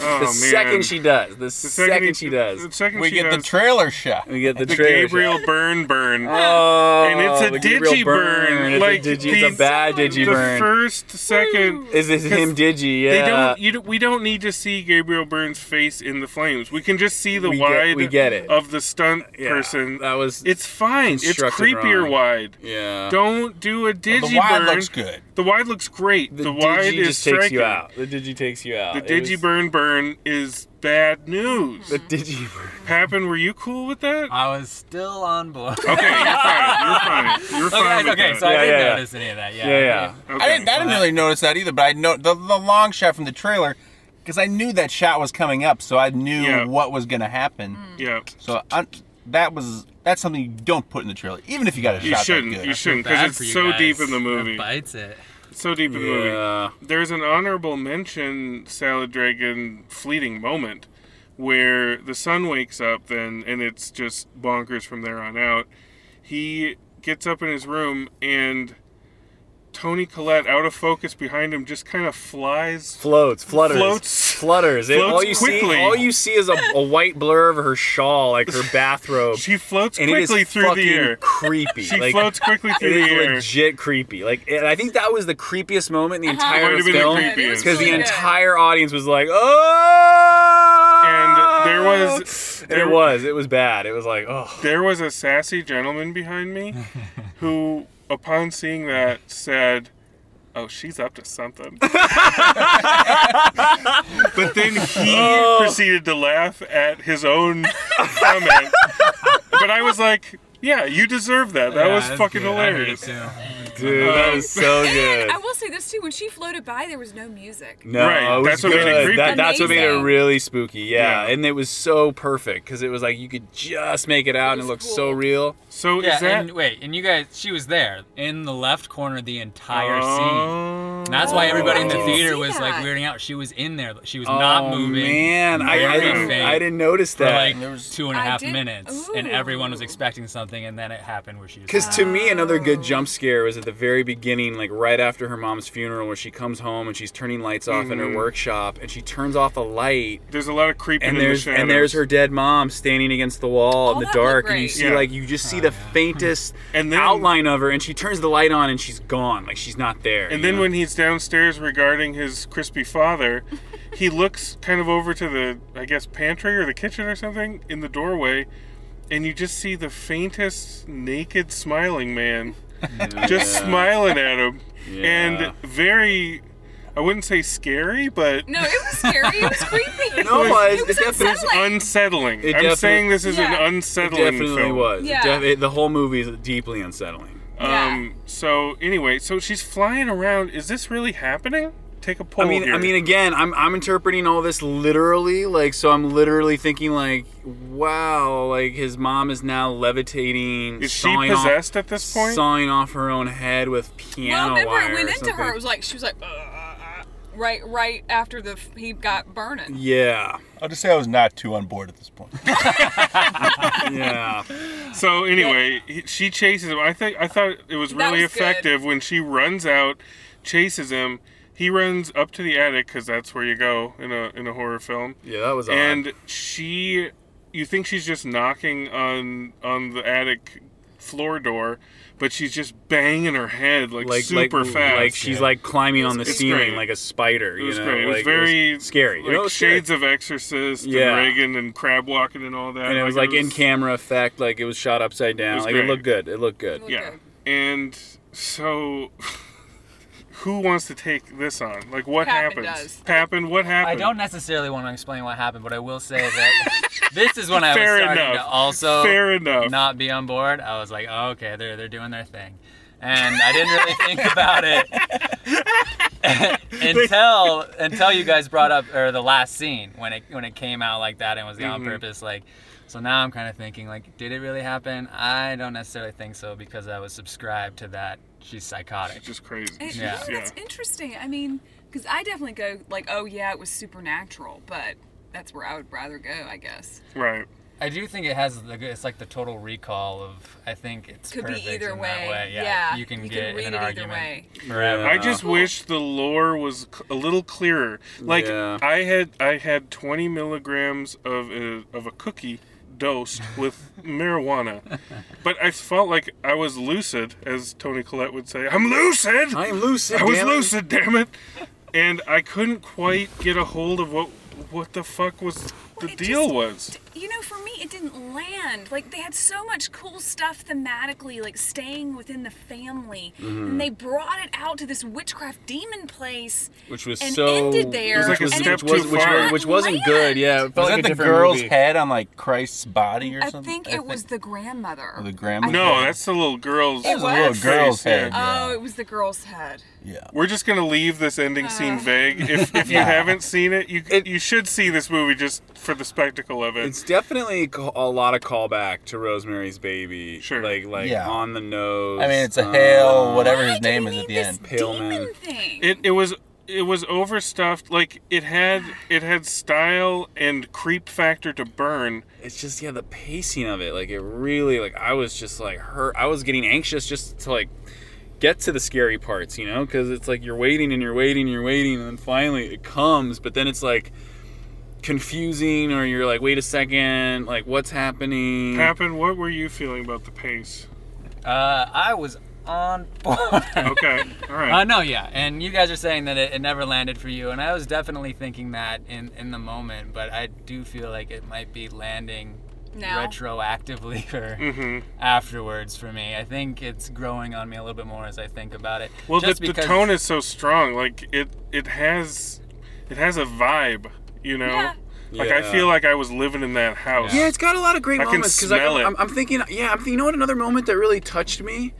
S6: oh
S7: the
S6: man,
S7: second she does, the,
S6: second
S7: second,
S6: he-
S7: she does,
S6: the second
S13: We
S6: she
S13: get the trailer shot.
S7: we get the,
S6: the
S7: trailer
S6: Gabriel
S7: shot.
S6: Burn burn. [laughs]
S7: Oh,
S6: and it's a
S7: oh,
S6: digi burn.
S7: It's
S6: Like
S7: a digi, it's
S6: these-
S7: a bad digi burn.
S6: the first second
S7: Is this
S6: 'cause
S7: him digi? Yeah.
S6: They don't. You we don't need to see Gabriel Byrne's face in the flames. We can just see the
S7: We get-
S6: wide
S7: we get it.
S6: of the stunt
S7: Yeah,
S6: person.
S7: that was
S6: It's fine. It's creepier
S7: wrong.
S6: wide.
S7: Yeah.
S6: Don't do a digi
S13: Well, the wide
S6: burn.
S13: looks good.
S6: The wide looks great. The,
S7: the
S6: wide
S7: digi
S6: is
S7: just takes
S6: striking.
S7: you out. The digi takes you out.
S6: The digi
S7: was-
S6: burn burn is bad news.
S7: The digi burn.
S6: Pappin, were you cool with that?
S14: I was still on board.
S6: Okay, you're fine. You're fine. [laughs] You're fine
S14: okay,
S6: with
S14: okay,
S6: that.
S14: so I
S7: Yeah,
S14: didn't
S7: yeah, yeah.
S14: notice any of that. Yeah.
S7: Yeah, yeah.
S6: Okay.
S13: I didn't. I didn't really notice that either. But I know the, the long shot from the trailer because I knew that shot was coming up, so I knew
S6: Yeah.
S13: what was going to happen. Hmm.
S6: Yeah.
S13: So I, that was that's something you don't put in the trailer, even if you got a shot.
S6: You
S13: shot
S6: shouldn't.
S13: that good.
S6: You shouldn't
S14: Bad
S6: because
S14: for
S6: it's
S14: you
S6: so
S14: guys.
S6: deep in the
S14: That
S6: movie.
S14: bites it.
S6: So deep in the movie. There's an honorable mention Salad Dragon fleeting moment where the son wakes up then and it's just bonkers from there on out. He gets up in his room and Toni Collette out of focus behind him just kind of flies
S7: Floats, flutters,
S6: Floats-
S7: flutters. It- all you
S6: quickly.
S7: see, all you see is a, a white blur of her shawl, like her bathrobe.
S6: She floats
S7: and it is
S6: quickly through the air.
S7: Creepy.
S6: She
S7: like,
S6: floats quickly through the air.
S7: legit creepy. Like, and I think that was the creepiest moment in the
S11: Uh-huh.
S6: Might
S7: entire
S6: have the
S7: film because
S11: Really
S7: the entire audience was like, "Oh!"
S6: And there was-
S7: And it was, it was bad. It was like, oh,
S6: There was a sassy gentleman behind me who, upon seeing that, said, Oh, she's up to something. [laughs] but then he
S7: Oh.
S6: proceeded to laugh at his own comment. but I was like, Yeah, you deserve that. That
S14: Yeah,
S6: was fucking
S14: good. I heard
S6: hilarious.
S14: It too.
S7: dude, that was so [laughs] good.
S11: I will say this too: when she floated by, there was no music.
S7: No,
S6: Right,
S7: it was
S6: that's what made it
S7: good.
S6: creepy.
S7: That, that's what made it really spooky. Yeah,
S6: Yeah.
S7: and it was so perfect because it was like you could just make it out, and it
S11: was
S7: looked so real.
S6: So
S14: Yeah,
S6: is that.
S14: and wait, and you guys, she was there in the left corner the entire oh. scene.
S6: Oh.
S14: And that's why everybody in the
S11: oh,
S14: theater
S11: see
S14: was like weirding out. She was in there. She was not
S7: oh,
S14: moving.
S7: man, I, I didn't,
S14: faint
S7: I didn't notice
S14: for
S7: that.
S14: like
S13: There was-
S14: two and a
S11: I
S14: half
S11: did-
S14: minutes, and everyone was expecting something, and then it happened where she was.
S7: Because to me, another good jump scare was at the very beginning, like right after her mom's funeral, where she comes home and she's turning lights off in her
S6: mm-hmm.
S7: workshop, and she turns off a light.
S6: There's a lot of creeping
S7: And
S6: in the
S7: there's
S6: shadows.
S7: and there's her dead mom standing against the wall in the dark, and you see
S6: Yeah.
S7: like you just see the [laughs] faintest
S6: And then-
S7: outline of her, and she turns the light on, and she's gone, like she's not there.
S6: And then
S7: know?
S6: when he's downstairs regarding his crispy father, [laughs] he looks kind of over to the, I guess, pantry or the kitchen or something in the doorway, and you just see the faintest naked smiling man [laughs] just smiling at him.
S7: Yeah.
S6: And very, I wouldn't say scary, but.
S11: No, it was scary. It was creepy. [laughs]
S7: No, it was.
S11: It was
S7: It definitely-
S11: unsettling.
S6: unsettling.
S7: It
S6: I'm
S7: definitely-
S6: saying this is
S11: Yeah.
S6: an unsettling
S7: it definitely
S6: film.
S7: was. It
S11: Yeah.
S7: def- it- the whole movie is deeply unsettling.
S6: Um. So anyway, so she's flying around. Is this really happening? Take a poll
S7: I mean,
S6: here.
S7: I mean, again, I'm I'm interpreting all this literally, like, so I'm literally thinking, like, wow, like his mom is now levitating.
S6: Is she
S7: sawing off-
S6: possessed at this point?
S7: Sawing off her own head with
S11: Well,
S7: piano
S11: remember
S7: wire.
S11: it went
S7: or
S11: into her. It was like she was like, uh, right, right after the he got burning.
S7: Yeah.
S13: I'll just say I was not too on board at this point. [laughs]
S7: yeah.
S6: So anyway, he- she chases him. I think I thought it was
S11: That
S6: really
S11: was good.
S6: effective when she runs out, chases him. He runs up to the attic because that's where you go in a in a horror film.
S7: Yeah, that was odd.
S6: And she, you think she's just knocking on on the attic floor door, but she's just banging her head like,
S7: like
S6: super
S7: like,
S6: fast.
S7: like she's like climbing on the ceiling
S6: great.
S7: like a spider.
S6: It
S7: you
S6: was
S7: know?
S6: great. It was
S7: Like,
S6: very
S7: scary.
S6: Like
S7: you know, it was scary.
S6: shades of Exorcist
S7: Yeah.
S6: and Regan and crab walking and all that.
S7: and it was like in camera effect, like it was shot upside down.
S6: was
S7: like
S6: great.
S7: it looked good. It looked good.
S6: Yeah. And so, [laughs] who wants to take this on? Like, what
S11: Pappin
S6: happens?
S11: does.
S6: Pappin, what happened?
S14: I don't necessarily want to explain what happened, but I will say that [laughs] this is when I was starting
S6: enough.
S14: to also
S6: Fair enough.
S14: not be on board. I was like, oh, okay, they're they're doing their thing, and I didn't really think about it [laughs] until until you guys brought up or the last scene when it when it came out like that and was on
S6: Mhm.
S14: purpose. Like, so now I'm kind of thinking like, did it really happen? I don't necessarily think so because I was subscribed to that. She's psychotic.
S6: just crazy.
S11: And,
S14: Yeah.
S11: yeah, that's interesting. I mean, because I definitely go like, oh yeah, it was supernatural, but that's where I would rather go, I guess.
S6: Right.
S14: I do think it has the it's like the total recall of I think it's
S11: Could be either
S14: in that
S11: way.
S14: way. Yeah,
S11: Yeah,
S14: you can
S11: you
S14: get
S11: can read
S14: in
S11: it
S14: an
S11: either
S14: argument
S11: way.
S14: forever.
S6: I just wish the lore was a little clearer. Like
S7: Yeah.
S6: I had, I had 20 milligrams of a, of a cookie dosed with marijuana, but I felt like I was lucid, as Toni Collette would say. I'm lucid.
S7: I am lucid.
S6: I was
S7: damn
S6: lucid, damn it. And I couldn't quite get a hold of what what the fuck was the deal was.
S11: You know, for me, it didn't land. Like they had so much cool stuff thematically, like staying within the family,
S7: Mhm.
S11: and they brought it out to this witchcraft demon place,
S7: Which was
S11: and
S7: so
S11: ended there.
S6: It was like a
S11: and
S6: step too
S7: was, which,
S6: far.
S7: was, which wasn't good. Yeah, it felt
S13: Was
S7: like
S13: that
S7: a
S13: the girl's
S7: movie.
S13: head on like Christ's body or something?
S11: I
S13: something?
S11: think it was the grandmother.
S13: Or the grandmother.
S6: No, that's the little girl's.
S11: It was a
S13: little
S6: face,
S13: girl's
S6: yeah.
S13: head.
S11: Oh, it was the girl's head.
S13: Yeah.
S6: We're just gonna leave this ending scene
S11: Uh.
S6: vague. If, if you
S7: Yeah.
S6: haven't seen it, you you should see this movie just for the spectacle of it.
S7: It's definitely a lot of callback to Rosemary's Baby.
S6: Sure.
S7: Like like
S13: Yeah.
S7: on the nose.
S13: I mean, it's a
S7: um,
S13: Hale, whatever his name is at the end.
S7: Pale man.
S11: Thing.
S6: It it was it was overstuffed. Like it had it had style and creep factor to burn.
S7: It's just yeah, the pacing of it. Like it really like I was just like hurt. I was getting anxious just to like get to the scary parts, you know, because it's like you're waiting and you're waiting and you're waiting, and then finally it comes. But then it's like confusing, or you're like, wait a second, like what's happening?
S6: Happen. What were you feeling about the pace?
S14: Uh, I was on board. [laughs]
S6: Okay. All right.
S14: Uh, no, yeah, and you guys are saying that it, it never landed for you, and I was definitely thinking that in in the moment, but I do feel like it might be landing
S11: Now?
S14: retroactively [laughs] or
S6: Mhm.
S14: afterwards for me. I think it's growing on me a little bit more as I think about it.
S6: Well, the,
S14: Just
S6: the
S14: because-
S6: tone is so strong. Like it it has it has a vibe. You know.
S11: Yeah.
S6: Like I feel like I was living in that house.
S7: Yeah, it's got a lot of great
S6: I can
S7: moments because
S6: smell
S7: I'm,
S6: it.
S7: I'm thinking, yeah, I'm thinking. You know what? Another moment that really touched me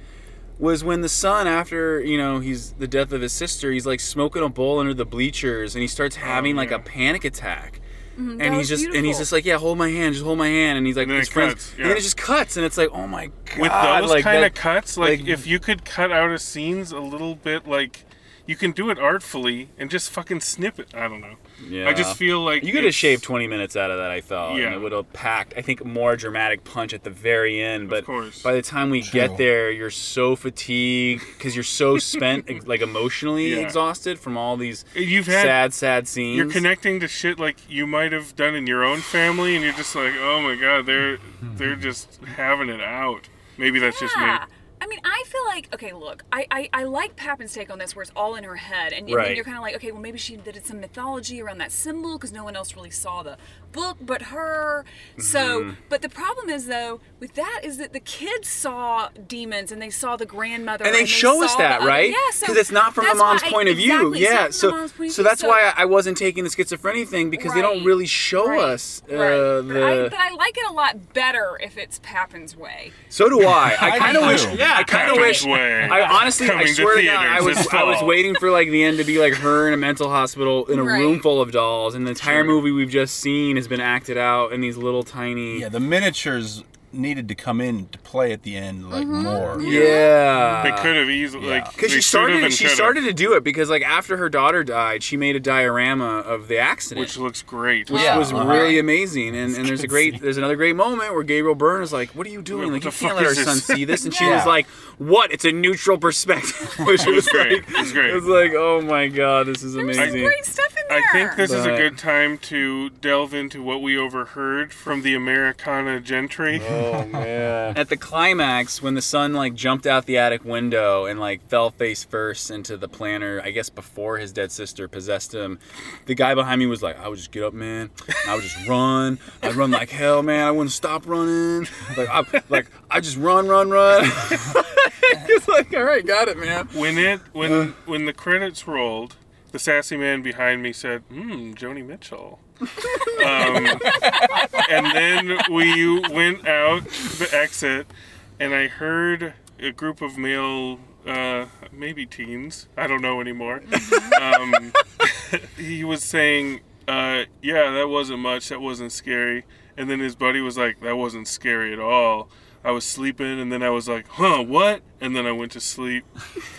S7: was when the son, after you know, he's the death of his sister, he's like smoking a bowl under the bleachers, and he starts having like
S6: yeah.
S7: a panic attack.
S11: Mhm, that
S7: And he's
S11: was
S7: just and he's just like, yeah, hold my hand, just hold my hand, and he's like,
S6: And
S7: his
S6: it
S7: friends,
S6: cuts,
S7: and then it just cuts, and it's like, oh my god,
S6: with those
S7: like
S6: kind of cuts like,
S7: like-
S6: if you could cut out of scenes a little bit like you can do it artfully and just fucking snip it. I don't know.
S7: Yeah.
S6: I just feel like
S7: you could have
S6: it's-
S7: shaved 20 minutes out of that. I felt,
S6: Yeah.
S7: and it would have packed. I think more dramatic punch at the very end. But
S6: course.
S7: by the time we
S6: True.
S7: get there, you're so fatigued because you're so spent, [laughs] like emotionally
S6: Yeah.
S7: exhausted from all these uh,
S6: You've had
S7: sad, sad scenes.
S6: You're connecting to shit like you might have done in your own family, and you're just like, oh my god, they're they're just having it out. Maybe that's just me.
S11: Yeah. I mean, I feel like okay. Look, I, I, I like Papin's take on this, where it's all in her head, and, and then you're kind of like, okay, well, maybe she did some mythology around that symbol because no one else really saw the book but her. So,
S7: Mhm.
S11: but the problem is though with that is that the kids saw demons and they saw the grandmother,
S7: and they show us that,
S11: the other-
S7: right?
S11: Yeah, so
S7: Because it's not from the
S11: that's why
S7: mom's
S11: I-
S7: point of view.
S11: exactly, it's
S7: Yeah.
S11: not
S7: So,
S11: the mom's point of
S7: so
S11: view,
S7: that's why I I wasn't taking the schizophrenia thing because they don't really show
S11: Right.
S7: us uh,
S11: Right. But, I, but I like it a lot better if it's Papin's way.
S7: So do I. I [laughs]
S11: I
S7: kind of wish.
S11: too.
S7: Yeah, I kind of wish.
S6: Way.
S7: I honestly, I
S6: Coming to
S7: swear to God, I was, I was waiting for like the end to be like her in a mental hospital in a
S13: Right.
S7: room full of dolls, and the entire movie we've just seen has been acted out in these little tiny.
S13: Yeah, the miniatures needed to come in to play at the end like
S11: Mm-hmm.
S13: more.
S7: Yeah,
S6: They could have easily like
S7: because she started. She
S6: could have.
S7: started to do it because like after her daughter died, she made a diorama of the accident,
S6: which looks great.
S7: which
S6: Yeah.
S7: was
S6: Uh-huh.
S7: really amazing. And, and there's a great,
S6: scene.
S7: there's another great moment where Gabriel Byrne is like, "What are you doing?
S6: What
S7: Like, you can't let our
S6: is
S7: son see this." And [laughs] she was like, "What? It's a neutral perspective." [laughs] which
S6: It was
S7: was
S6: great.
S7: like,
S6: It was great.
S7: It was like, "Oh my god, this is amazing."
S11: Great stuff in
S6: I think this is a good time to delve into what we overheard from the Americana gentry.
S7: Oh man! At the climax, when the son like jumped out the attic window and like fell face first into the planter, I guess before his dead sister possessed him, the guy behind me was like, "I would just get up, man. I would just run. I'd run like hell, man. I wouldn't stop running. Like, I, like I just run, run, run." [laughs] it's like, all right, got it, man.
S6: When it when
S7: Uh.
S6: when the credits rolled, the sassy man behind me said, "Hmm, Joni Mitchell." Um, and then we went out the exit, and I heard a group of male, uh, maybe teens, I don't know anymore. um, [laughs] he was saying, uh, "Yeah, that wasn't much. That wasn't scary." And then his buddy was like, "That wasn't scary at all." I was sleeping, and then I was like, "Huh, what?" And then I went to sleep.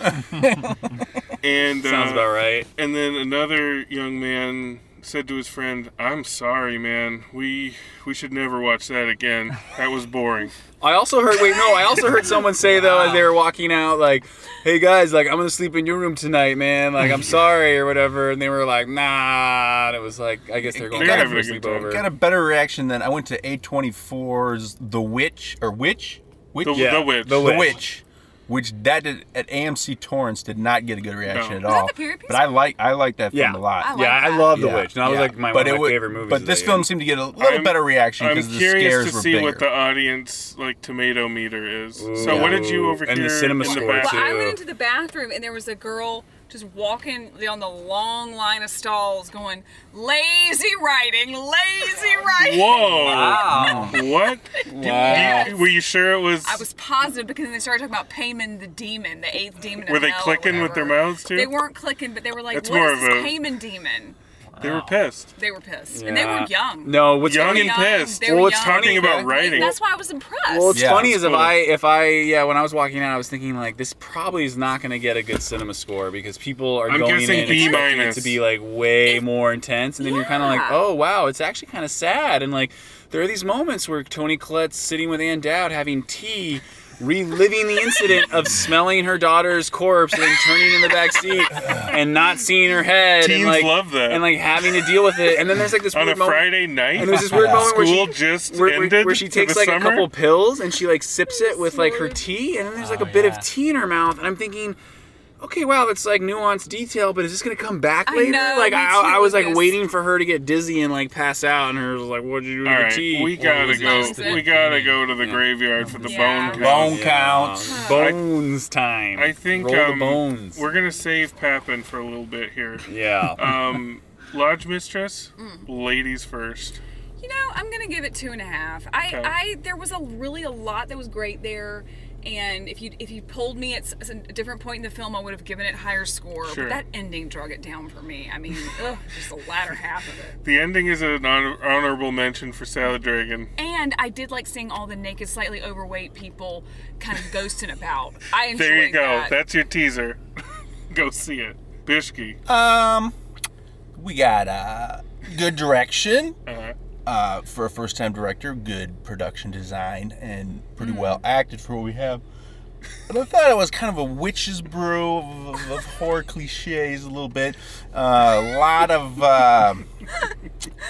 S6: [laughs] and
S7: Sounds
S6: uh,
S7: about right.
S6: And then another young man said to his friend, "I'm sorry, man. We we should never watch that again. That was boring." [laughs]
S7: I also heard. Wait, no. I also heard someone say though as they were walking out, like, "Hey guys, like I'm gonna sleep in your room tonight, man. Like I'm sorry or whatever." And they were like, "Nah." And it was like, I guess they're going back for a sleepover.
S13: Got a better reaction than I went to A24's The Witch or Witch, Witch,
S6: The- The Witch.
S13: The,
S6: The Witch.
S13: Witch, which that did at AMC Torrance did not get a good reaction
S7: No.
S13: at
S7: Was that
S13: all.
S7: the period?
S13: But I like I like that film
S7: Yeah.
S13: a lot.
S7: I like Yeah, I love The Witch. That was, like, my-
S13: but
S7: one of my
S13: wa-
S7: favorite movies
S13: But this film
S7: year.
S13: seemed to get a little
S6: I'm-
S13: better reaction
S6: I'm
S13: because the
S6: curious
S13: scares
S6: to
S13: were
S6: see
S13: bigger.
S6: what the audience like tomato meter is. so
S7: Ooh.
S6: what did you
S7: And
S6: overhear
S7: the cinema
S6: in the
S7: score,
S6: back?
S11: I went into the bathroom and there was a girl just walking on the long line of stalls going, lazy writing, lazy writing.
S6: Whoa! [laughs]
S11: Wow.
S6: What?
S11: Wow.
S6: You- were you sure it was?
S11: I was positive because then they started talking about Paimon the demon, the eighth demon. of
S6: Were they
S11: hell
S6: clicking with their mouths too?
S11: They weren't clicking, but they were like,
S6: That's
S11: "What
S6: more
S11: is
S6: of
S11: this
S6: a-
S11: Paimon demon?"
S6: They were pissed.
S11: They were pissed, and they were
S7: Yeah.
S11: young.
S7: No, what's
S6: Young
S7: funny?
S6: and pissed.
S11: They were
S7: Well, what's
S11: young.
S6: talking about writing.
S11: That's why I was impressed.
S7: Well, what's
S6: Yeah,
S7: funny
S6: it's
S7: is if
S6: cool.
S7: I if I yeah when I was walking out I was thinking like this probably is not going to get a good cinema score because people are
S6: I'm
S7: going
S6: guessing
S7: in
S6: B
S7: expecting it
S6: minus.
S7: to be like way more intense and then you're kind of like
S11: Yeah.
S7: oh wow it's actually kind of sad and like there are these moments where Toni Collette's sitting with Ann Dowd having tea reliving the incident of smelling her daughter's corpse and turning in the back seat and not seeing her head
S6: Teens
S7: and like
S6: love that.
S7: and like having to deal with it and then there's like this
S6: on a
S7: moment-
S6: Friday night.
S7: and there's this weird moment where
S6: school
S7: she
S6: just
S7: where, where-
S6: ended
S7: where she takes like
S6: summer?
S7: a couple pills and she like sips it with like her tea, and then there's like a oh, bit of tea in her mouth, and I'm thinking, okay, wow, that's like nuanced detail, but is this gonna come back
S11: I
S7: later?
S11: know,
S7: like
S11: me
S7: I,
S11: too,
S7: I was like
S11: Lucas.
S7: waiting for her to get dizzy and like pass out, and her was like, "What'd you do with
S6: All
S7: the
S6: right,
S7: tea?"
S6: we gotta go. We gotta go to the graveyard for the
S11: Yeah.
S6: bone count.
S13: Bone counts.
S7: bones time.
S6: I think
S7: Roll
S6: um,
S7: the bones.
S6: we're gonna save Papin for a little bit here.
S7: Yeah.
S6: Um, Lodge Mistress,
S11: Mm.
S6: ladies first.
S11: You know, I'm gonna give it two and a half. I,
S6: Okay.
S11: I, there was a really a lot that was great there, and if you if you pulled me at a different point in the film, I would have given it higher score.
S6: Sure.
S11: But that ending drug it down for me. I mean, [laughs] ugh, just the latter half of it.
S6: The ending is an honorable mention for Salad Dragon.
S11: And I did like seeing all the naked, slightly overweight people kind of ghosting about. I enjoyed [laughs]
S6: There you go.
S11: that.
S6: That's your teaser. [laughs] go see it. Bishki.
S13: Um, we got uh, good direction
S6: Uh-huh.
S13: Uh, for a first-time director. Good production design and pretty
S6: Mm.
S13: well acted for what we have. But I thought it was kind of a witch's brew of, of, of horror cliches a little bit. Uh, a lot of um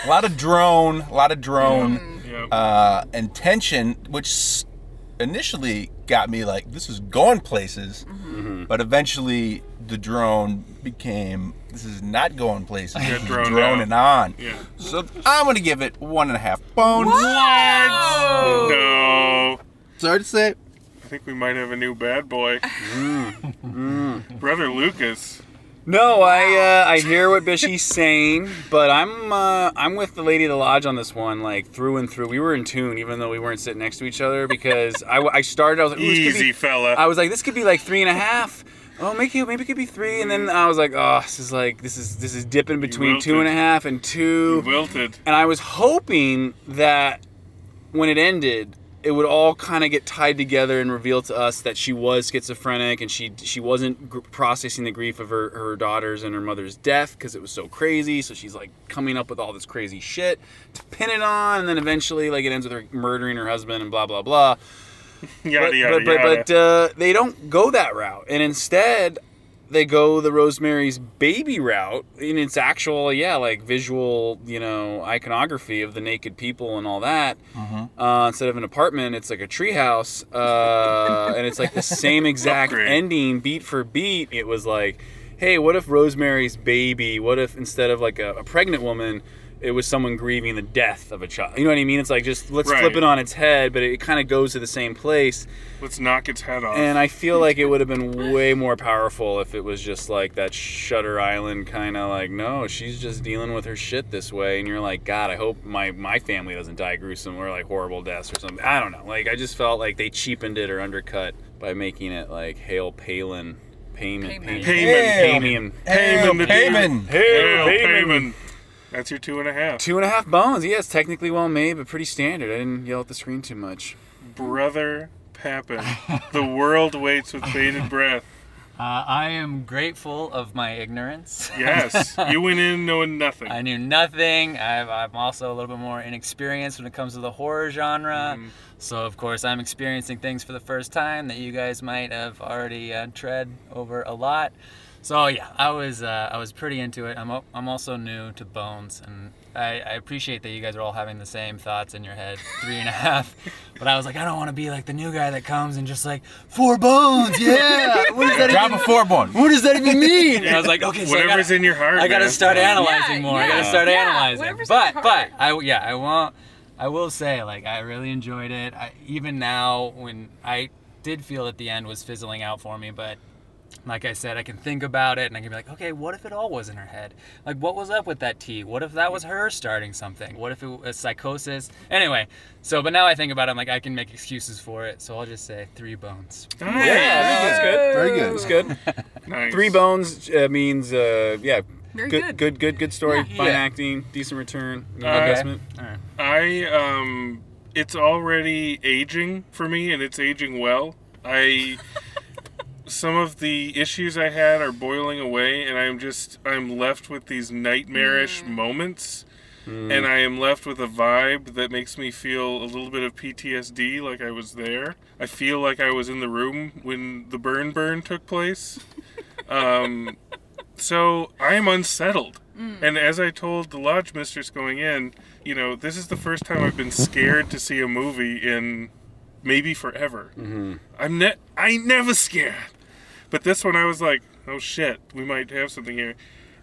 S13: a lot of drone, a lot of drone
S6: Yep.
S13: uh, and tension, which initially got me like this is going places, but eventually the drone became this is not going places.
S6: Get
S13: This is
S6: droned
S13: droning
S6: out.
S13: on.
S6: Yeah.
S13: So I'm gonna give it one and a half bones. What?
S6: No.
S13: Sorry to say.
S6: I think we might have a new bad boy. [laughs] Brother Lucas.
S7: No, I uh, I hear what Bishy's saying, but I'm uh, I'm with the lady of the lodge on this one, like through and through. We were in tune, even though we weren't sitting next to each other, because I, I started. I was like, Ooh, this could
S6: Easy,
S7: be,
S6: fella.
S7: I was like, this could be like three and a half. Oh, maybe maybe it could be three, and then I was like, oh, this is like this is this is dipping between two and a half and a wilted. and two.
S6: Wilted.
S7: And I was hoping that when it ended, it would all kind of get tied together and reveal to us that she was schizophrenic and she she wasn't gr- processing the grief of her, her daughter's and her mother's death because it was so crazy. So she's like coming up with all this crazy shit to pin it on, and then eventually like it ends with her murdering her husband and blah blah blah. [laughs]
S6: Yada,
S7: but,
S6: yada,
S7: but, but,
S6: yada.
S7: but uh, they don't go that route, and instead they go the Rosemary's Baby route, and it's actual, yeah, like visual, you know, iconography of the naked people and all that. Uh, instead of an apartment, it's like a treehouse, uh, and it's like the same [laughs] exact ending, beat for beat. It was like, hey, what if Rosemary's Baby? What if instead of like a, a pregnant woman? It was someone grieving the death of a child. You know what I mean? It's like just let's
S6: Right.
S7: flip it on its head, but it kind of goes to the same place.
S6: Let's knock its head off.
S7: And I feel like it would have been way more powerful if it was just like that Shutter Island kind of like, no, she's just dealing with her shit this way, and you're like, God, I hope my my family doesn't die gruesome or like horrible deaths or something. I don't know. Like I just felt like they cheapened it or undercut by making it like Hail Palin. Payment,
S6: Payment.
S7: payment,
S6: Payment.
S7: payment,
S6: Payment the
S7: payment,
S6: Hail
S7: Hail
S6: Payment. That's your two and a half.
S7: Two and a half bones. Yeah, it's technically well made, but pretty standard. I didn't yell at the screen too much.
S6: Brother Papin. [laughs] the world waits with bated breath.
S14: Uh, I am grateful of my ignorance.
S6: Yes, [laughs] you went in knowing nothing.
S14: I knew nothing. I've, I'm also a little bit more inexperienced when it comes to the horror genre.
S6: Mm-hmm.
S14: So, of course, I'm experiencing things for the first time that you guys might have already uh, tread over a lot. So, yeah, I was uh, I was pretty into it. I'm, I'm also new to Bones, and I, I appreciate that you guys are all having the same thoughts in your head, three and a half. [laughs] But I was like, I don't want to be like the new guy that comes and just like four bones, yeah. [laughs] What does that
S13: Drop
S14: even
S13: a four bone.
S14: What does that even mean? And I was like, okay, so
S6: Whatever's
S14: gotta-
S6: in your heart,
S14: I gotta
S6: man.
S14: start analyzing
S11: Yeah,
S14: more. I gotta start
S11: yeah,
S14: analyzing. But but I yeah I won't. I will say like I really enjoyed it. I, even now when I did feel at the end was fizzling out for me, but like I said, I can think about it and I can be like, okay, what if it all was in her head? Like, what was up with that tea? What if that was her starting something? What if it was psychosis? Anyway, so but now I think about it, I'm like, I can make excuses for it. So I'll just say three bones.
S7: Yeah, that's good.
S13: Very good.
S7: That's good. [laughs]
S6: Nice.
S7: Three bones uh, means uh, yeah.
S11: Very
S7: good,
S11: good.
S7: good, good, good story.
S14: Yeah.
S7: Fine
S14: Yeah.
S7: acting, decent return, no
S6: Okay.
S7: investment. All right.
S6: I um it's already aging for me and it's aging well. I some of the issues I had are boiling away and I'm just I'm left with these nightmarish moments and I am left with a vibe that makes me feel a little bit of PTSD like I was there. I feel like I was in the room when the burn burn took place. [laughs] Um so I'm unsettled. And as I told the lodge mistress going in, you know, this is the first time I've been scared to see a movie in maybe forever. Mm-hmm. I'm ne- I ain't never scared. But this one I was like, oh shit, we might have something here.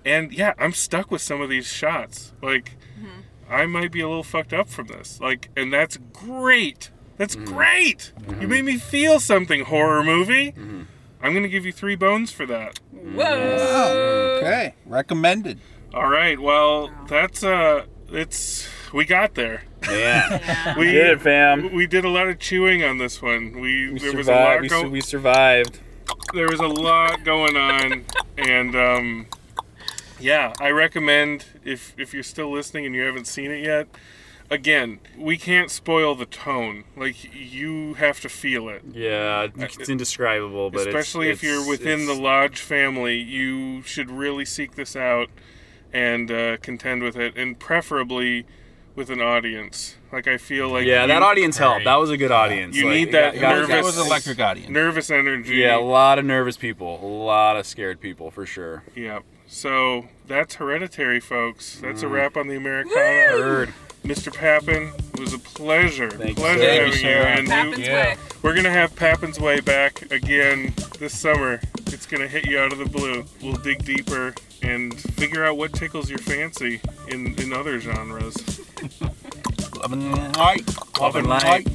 S6: And yeah, I'm stuck with some of these shots. Like mm-hmm. I might be a little fucked up from this. Like and that's great. That's mm-hmm. great. You mm-hmm. made me feel something horror movie. I'm going to give you 3 bones for that.
S11: Whoa.
S13: Oh, okay. Recommended.
S6: All right. Well, that's uh, it's we got there.
S7: Yeah. [laughs]
S6: We
S7: Did it, fam.
S6: We did a lot of chewing on this one. We,
S7: We
S6: there was
S7: survived.
S6: a lot
S7: su-
S6: go-
S7: we survived.
S6: There was a lot going on, and um, yeah, I recommend if if you're still listening and you haven't seen it yet, again, we can't spoil the tone. Like you have to feel it.
S7: Yeah, it's indescribable, but it's-
S6: especially if you're
S7: it's-
S6: within the Lodge family, you should really seek this out and uh, contend with it, and preferably with an audience. Like I feel like
S7: yeah, that
S6: you-
S7: audience helped. That was a good audience.
S6: You
S7: Like,
S6: need that
S7: got- got-
S6: nervous,
S7: that was electric audience.
S6: nervous energy.
S7: Yeah, a lot of nervous people, a lot of scared people for sure.
S6: Yep. So that's hereditary, folks. That's a
S7: Mm.
S6: wrap on the Americana.
S7: I heard.
S6: Mr. Papin, it was a pleasure.
S7: Thank
S6: pleasure
S7: sir.
S6: having
S7: you,
S6: you. And
S7: Papin's
S6: you-
S7: Way.
S6: we're gonna have Papin's Way back again this summer. It's gonna hit you out of the blue. We'll dig deeper and figure out what tickles your fancy in, in other genres. [laughs]
S13: Love and light.
S6: Love and light.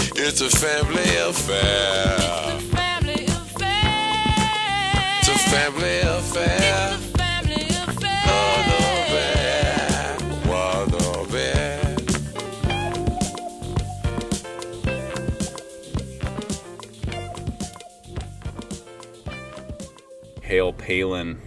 S15: It's a family affair. It's a Family affair. It's a family affair. What of it?
S7: Hail Palin.